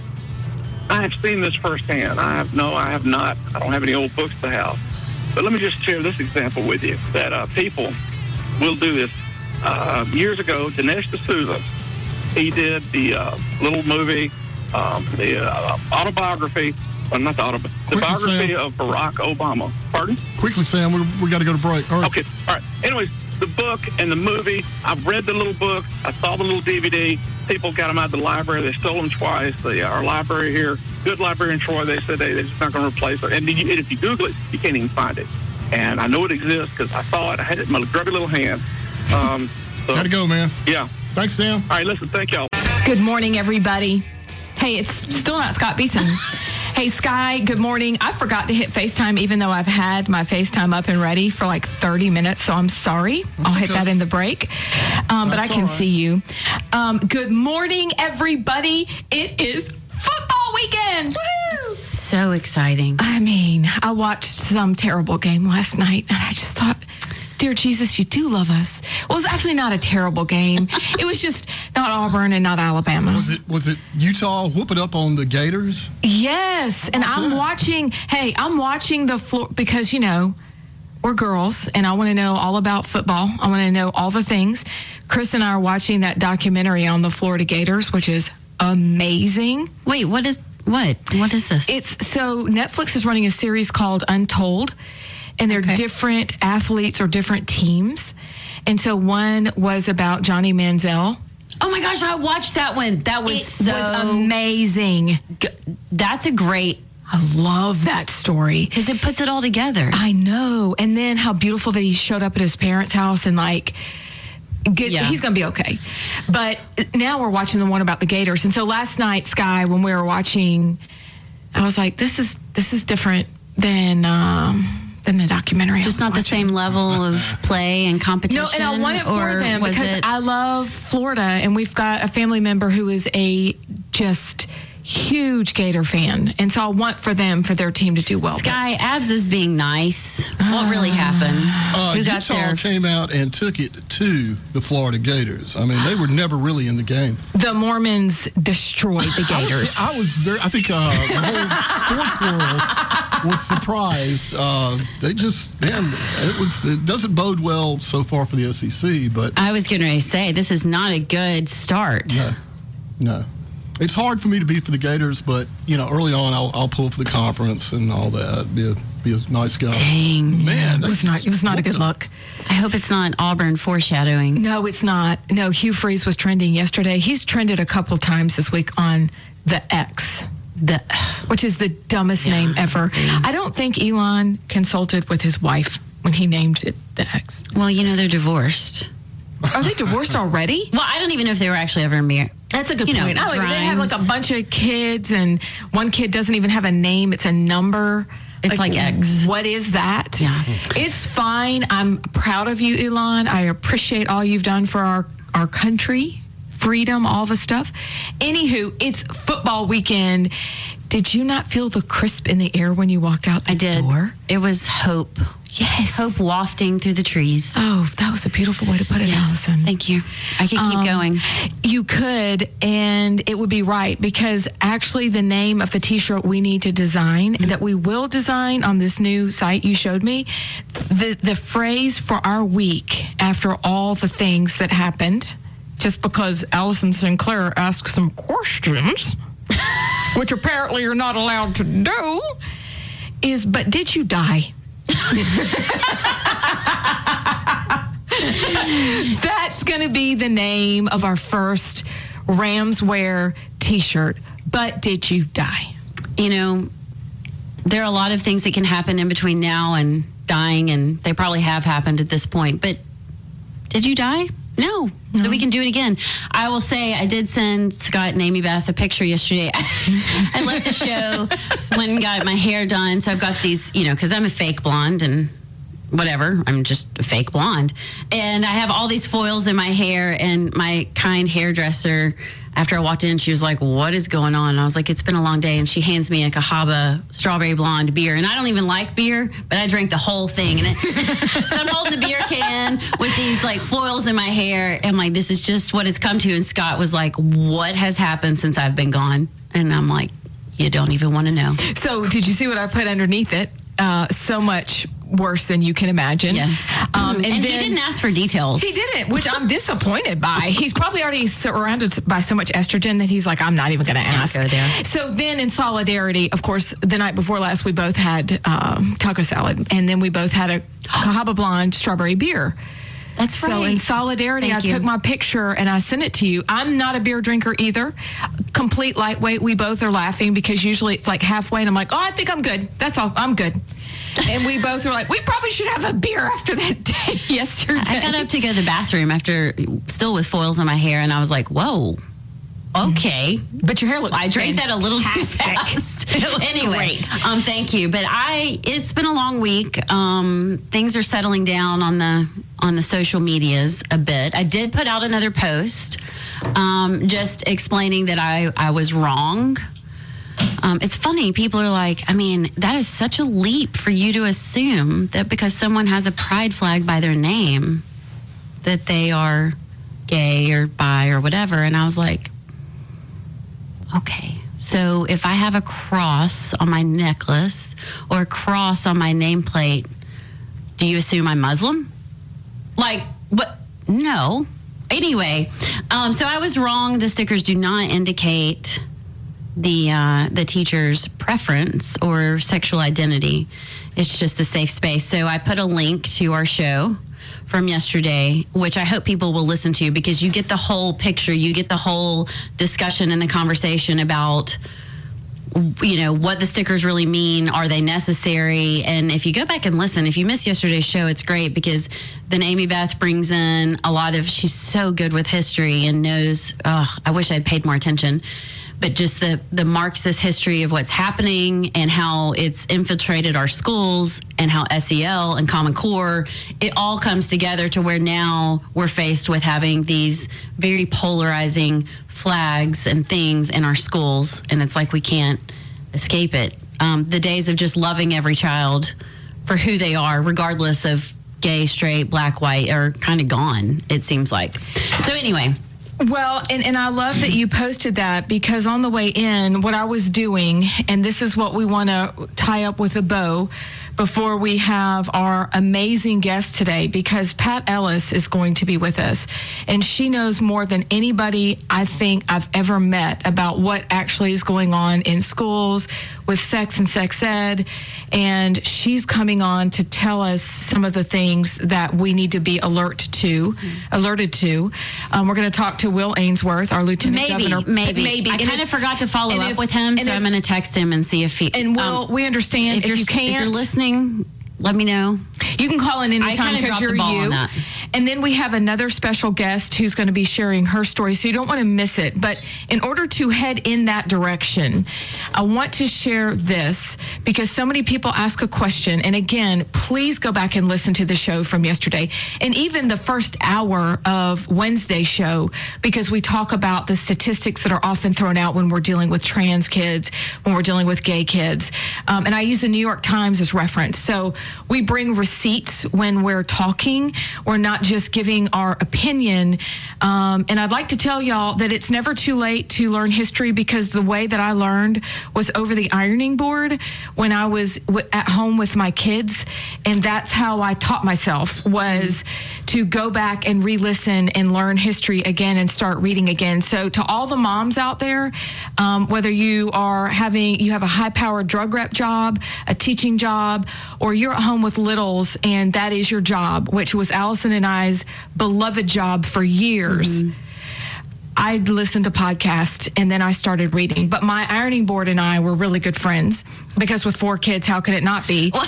I have seen this firsthand. I have no, I have not. I don't have any old books to have. But let me just share this example with you that uh, people will do this. Uh, years ago, Dinesh D'Souza, he did the uh, little movie, um, the uh, autobiography, or not the autobiography, the Quickly, biography Sam. of Barack Obama. Pardon? Quickly, Sam, we, we got to go to break. All right. Okay. All right. Anyways, the book and the movie. I've read the little book. I saw the little DVD. People got them out of the library. They stole them twice. The, our library here, good library in Troy, they said they, they're just not going to replace it. And, you, and if you Google it, you can't even find it. And I know it exists because I saw it. I had it in my grubby little hand. Um, so, Got to go, man. Yeah. Thanks, Sam. All right. Listen. Thank y'all. Good morning, everybody. Hey, it's still not Scott Beason. hey, Sky, good morning. I forgot to hit FaceTime, even though I've had my FaceTime up and ready for like 30 minutes, so I'm sorry. I'll hit that in the break. Um, but I can right. see you. Um, good morning, everybody. It is football weekend. Woo! So exciting. I mean, I watched some terrible game last night, and I just thought, dear Jesus, you do love us. Well, it was actually not a terrible game. it was just not Auburn and not Alabama. Was it was it Utah whooping up on the Gators? Yes, and I'm watching. Hey, I'm watching the floor because you know we're girls, and I want to know all about football. I want to know all the things. Chris and I are watching that documentary on the Florida Gators, which is amazing. Wait, what is what? What is this? It's so Netflix is running a series called Untold, and they're Okay. different athletes or different teams. And so one was about Johnny Manziel. oh my gosh, I watched that one. That was It so was amazing. g- That's a great I love that story. because it puts it all together. I know. And then how beautiful that he showed up at his parents' house and like good Yeah. he's gonna be okay. But now we're watching the one about the Gators. And so last night, Sky, when we were watching, I was like, this is this is different than um than the documentary. Just not the same level of play and competition. No, and I want it for them because it- I love Florida, and we've got a family member who is a just huge Gator fan, and so I want for them for their team to do well. Sky Abs is being nice. What really happened? Uh, Who got Utah there? came out and took it to the Florida Gators. I mean, they were never really in the game. the Mormons destroyed the I was, Gators. I was very. I think uh, the whole sports world was surprised. Uh, they just man, it was. It doesn't bode well so far for the SEC, but I was going to say this is not a good start. no, no. It's hard for me to be for the Gators, but you know, early on, I'll, I'll pull for the conference and all that. Be a be a nice guy. Dang. Man, it was not. It was not a good look. I hope it's not Auburn foreshadowing. No, it's not. No, Hugh Freeze was trending yesterday. He's trended a couple times this week on the X, The, which is the dumbest name ever. Mm-hmm. I don't think Elon consulted with his wife when he named it the X. well, you know they're divorced. Are they divorced already? Well, I don't even know if they were actually ever married. That's a good You know, point. I don't they have like a bunch of kids, and one kid doesn't even have a name; it's a number. It's like X. What is that? Yeah. It's fine. I'm proud of you, Elon. I appreciate all you've done for our our country, freedom, all the stuff. Anywho, it's football weekend. Did you not feel the crisp in the air when you walked out the I did. door? It was hope. Yes. Hope wafting through the trees. Oh, that was a beautiful way to put it, Allison. Thank you. I could keep Um, going. You could, and it would be right because actually, the name of the T-shirt we need to design that we will design on this new site you showed me, the the phrase for our week after all the things that happened, just because Allison Sinclair asked some questions, which apparently you're not allowed to do, is but did you die? That's going to be the name of our first Ramswear t shirt. But did you die? You know, there are a lot of things that can happen in between now and dying, and they probably have happened at this point. But did you die? No. So we can do it again. I will say I did send Scott and Amy Beth a picture yesterday. I left the show, went and got my hair done. So I've got these, you know, because I'm a fake blonde and whatever. I'm just a fake blonde. And I have all these foils in my hair, and my kind hairdresser after I walked in, she was like, "What is going on?" And I was like, "It's been a long day." And she hands me a Cahaba strawberry blonde beer, and I don't even like beer, but I drank the whole thing. And it, so I'm holding the beer can with these like foils in my hair. And I'm like, "This is just what it's come to." And Scott was like, "What has happened since I've been gone?" And I'm like, "You don't even want to know." So, did you see what I put underneath it? Uh, so much worse than you can imagine. Yes. Um, and, he didn't ask for details. He didn't, which I'm disappointed by. He's probably already surrounded by so much estrogen that he's like, I'm not even going to ask. go. So then, in solidarity, of course, the night before last, we both had um, taco salad, and then we both had a Cahaba Blonde strawberry beer. That's right. So in solidarity, Thank I you. took my picture and I sent it to you. I'm not a beer drinker either. Complete lightweight. We both are laughing because usually it's like halfway, and I'm like, oh, I think I'm good. That's all. I'm good. And we both were like, we probably should have a beer after that day yesterday. I got up to go to the bathroom after still with foils in my hair, and I was like, "Whoa, okay." But your hair looks. I drank that a little too fast. It looks anyway, great. um, thank you. But I, it's been a long week. Um, things are settling down on the on the social medias a bit. I did put out another post, um, just explaining that I I was wrong. Um, it's funny. People are like, I mean, that is such a leap for you to assume that because someone has a pride flag by their name, that they are gay or bi or whatever. And I was like, okay. So if I have a cross on my necklace or a cross on my nameplate, do you assume I'm Muslim? Like, what? No. Anyway, um, so I was wrong. The stickers do not indicate the uh, the teacher's preference or sexual identity. It's just a safe space. So I put a link to our show from yesterday, which I hope people will listen to because you get the whole picture, you get the whole discussion and the conversation about you know what the stickers really mean. Are they necessary? And if you go back and listen if you missed yesterday's show it's great because then amy beth brings in a lot of she's so good with history and knows oh i wish i'd paid more attention but just the the marxist history of what's happening and how it's infiltrated our schools and how sel and common core it all comes together to where now we're faced with having these very polarizing flags and things in our schools and it's like we can't escape it. Um, the days of just loving every child for who they are regardless of gay straight black white are kind of gone it seems like. So anyway Well, and, and I love that you posted that because on the way in, what I was doing, and this is what we want to tie up with a bow before we have our amazing guest today, because Pat Ellis is going to be with us. And she knows more than anybody I think I've ever met about what actually is going on in schools with sex and sex ed. And she's coming on to tell us some of the things that we need to be alert to, alerted to. Um, we're going to talk to Will Ainsworth, our lieutenant maybe governor. maybe maybe. i And kind if- of forgot to follow up if- with him so if- i'm going to text him and see if he And Will, um, we understand if, if, you if can't. you're listening listening let me know You can call in anytime because you're the ball on you. that. And then we have another special guest who's going to be sharing her story, so you don't want to miss it. But in order to head in that direction, I want to share this because so many people ask a question. And again, please go back and listen to the show from yesterday and even the first hour of Wednesday's show because we talk about the statistics that are often thrown out when we're dealing with trans kids, when we're dealing with gay kids. Um, and I use the New York Times as reference. So we bring receipts when we're talking. We're not just giving our opinion. Um, and I'd like to tell y'all that it's never too late to learn history because the way that I learned was over the ironing board when I was w- at home with my kids. And that's how I taught myself was to go back and re-listen and learn history again and start reading again. So to all the moms out there, um, whether you are having, you have a high-powered drug rep job, a teaching job, or you're at home with littles and that is your job, which was Allison and I's beloved job for years. Mm-hmm. I listened to podcasts and then I started reading. But my ironing board and I were really good friends because with four kids, how could it not be?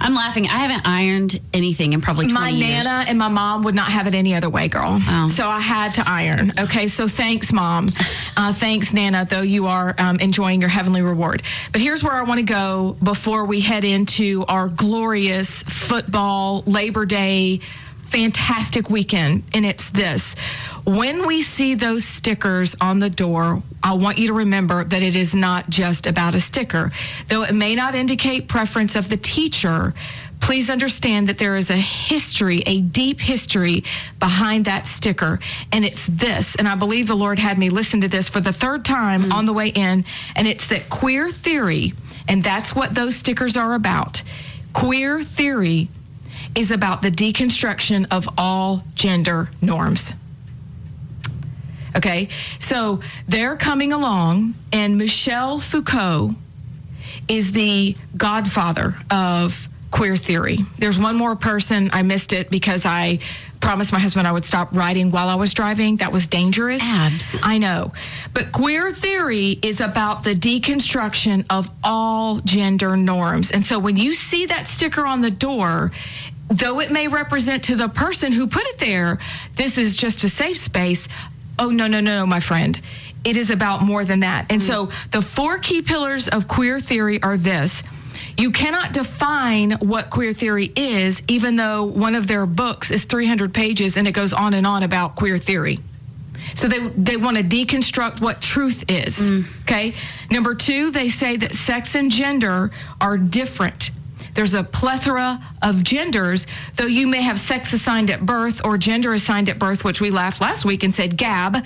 i'm laughing i haven't ironed anything in probably 20 my years nana and my mom would not have it any other way, girl. Oh. So I had to iron. Okay, so thanks, mom. Uh, thanks, Nana. Though you are um, enjoying your heavenly reward. But here's where I want to go before we head into our glorious football Labor Day fantastic weekend, and it's this. When we see those stickers on the door, I want you to remember that it is not just about a sticker. Though it may not indicate preference of the teacher, please understand that there is a history, a deep history behind that sticker. And it's this. And I believe the Lord had me listen to this for the third time on the way in. And it's that queer theory, and that's what those stickers are about. Queer theory is about the deconstruction of all gender norms. Okay, so they're coming along, and Michel Foucault is the godfather of queer theory. There's one more person. I missed it because I promised my husband I would stop writing while I was driving. That was dangerous. Abs. I know. But queer theory is about the deconstruction of all gender norms. And so when you see that sticker on the door, though it may represent to the person who put it there, this is just a safe space. Oh, no, no, no, no, my friend. It is about more than that. And so the four key pillars of queer theory are this. You cannot define what queer theory is, even though one of their books is 300 pages and it goes on and on about queer theory. So they they want to deconstruct what truth is. Mm. Okay. Number two, they say that sex and gender are different. There's a plethora of genders, though you may have sex assigned at birth or gender assigned at birth, which we laughed last week and said, Gab,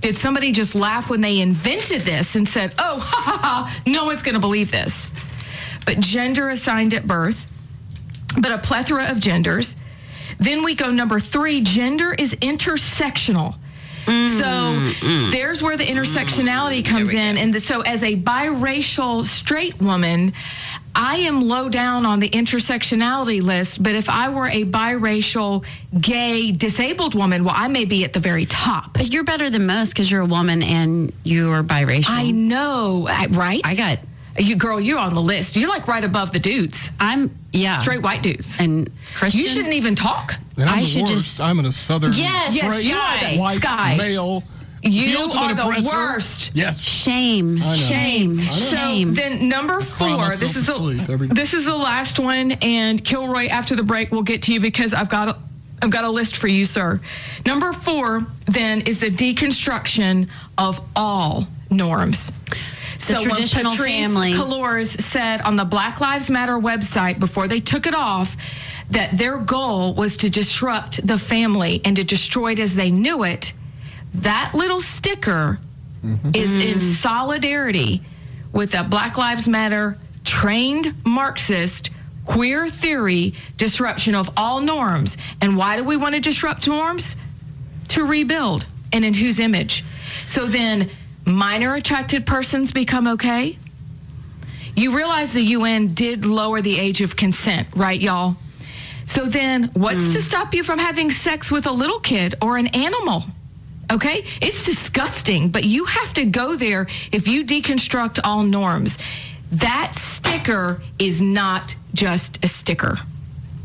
did somebody just laugh when they invented this and said, oh, ha ha ha, no one's going to believe this? But gender assigned at birth, but a plethora of genders. Then we go number three gender is intersectional. so there's where the intersectionality comes in. And the, so, as a biracial straight woman, I am low down on the intersectionality list. But if I were a biracial, gay, disabled woman, well, I may be at the very top. But you're better than most because you're a woman and you're biracial. I know, right? I got you, girl. You're on the list. You're like right above the dudes. I'm yeah. Straight white dudes. and Christian. You shouldn't even talk. And I'm I the should worst. just- I'm in a southern Yes, Yes, straight you are the white Sky. male. You ultimate are the oppressor. worst. Yes. Shame. Shame. Shame. So then number four. This is to sleep every the this is the last one, and Kilroy after the break we'll get to you because I've got a, I've got a list for you, sir. Number four then is the deconstruction of all norms. so traditional when Patrisse family. Cullors said on the Black Lives Matter website before they took it off that their goal was to disrupt the family and to destroy it as they knew it, that little sticker mm-hmm. is in mm-hmm. solidarity with a Black Lives Matter trained Marxist queer theory disruption of all norms. And why do we want to disrupt norms? To rebuild. And in whose image? So then minor attracted persons become okay? You realize the UN did lower the age of consent, right, y'all? So then, what's mm. to stop you from having sex with a little kid or an animal? Okay? It's disgusting, but you have to go there if you deconstruct all norms. That sticker is not just a sticker.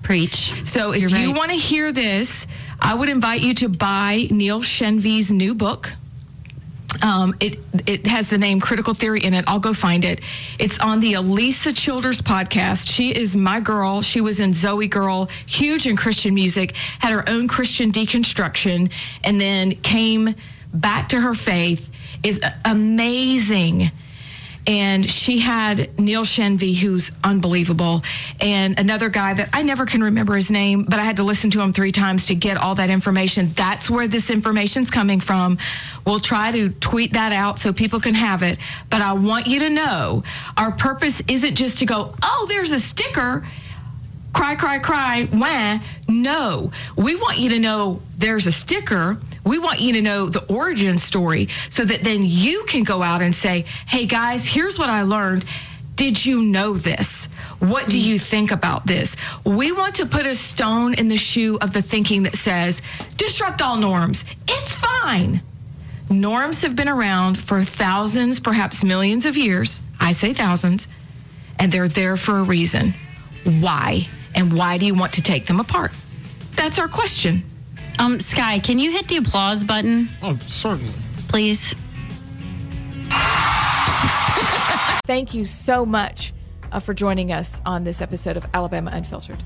Preach. So if You're you right. want to hear this, I would invite you to buy Neil Shenvi's new book. Um, it it has the name Critical Theory in it. I'll go find it. It's on the Alisa Childers podcast. She is my girl. She was in ZOEgirl, huge in Christian music, had her own Christian deconstruction, and then came back to her faith. Is amazing and she had Neil Shenvi, who's unbelievable, and another guy that I never can remember his name, but I had to listen to him three times to get all that information. That's where this information's coming from. We'll try to tweet that out so people can have it. But I want you to know our purpose isn't just to go, oh, there's a sticker cry, cry, cry, wah. No, we want you to know there's a sticker. We want you to know the origin story so that then you can go out and say, hey guys, here's what I learned. Did you know this? What do you think about this? We want to put a stone in the shoe of the thinking that says, disrupt all norms. It's fine. Norms have been around for thousands, perhaps millions of years. I say thousands, and they're there for a reason. Why? And why do you want to take them apart? That's our question. Um, Sky, can you hit the applause button, Oh, certainly. please? Thank you so much uh, for joining us on this episode of Alabama Unfiltered.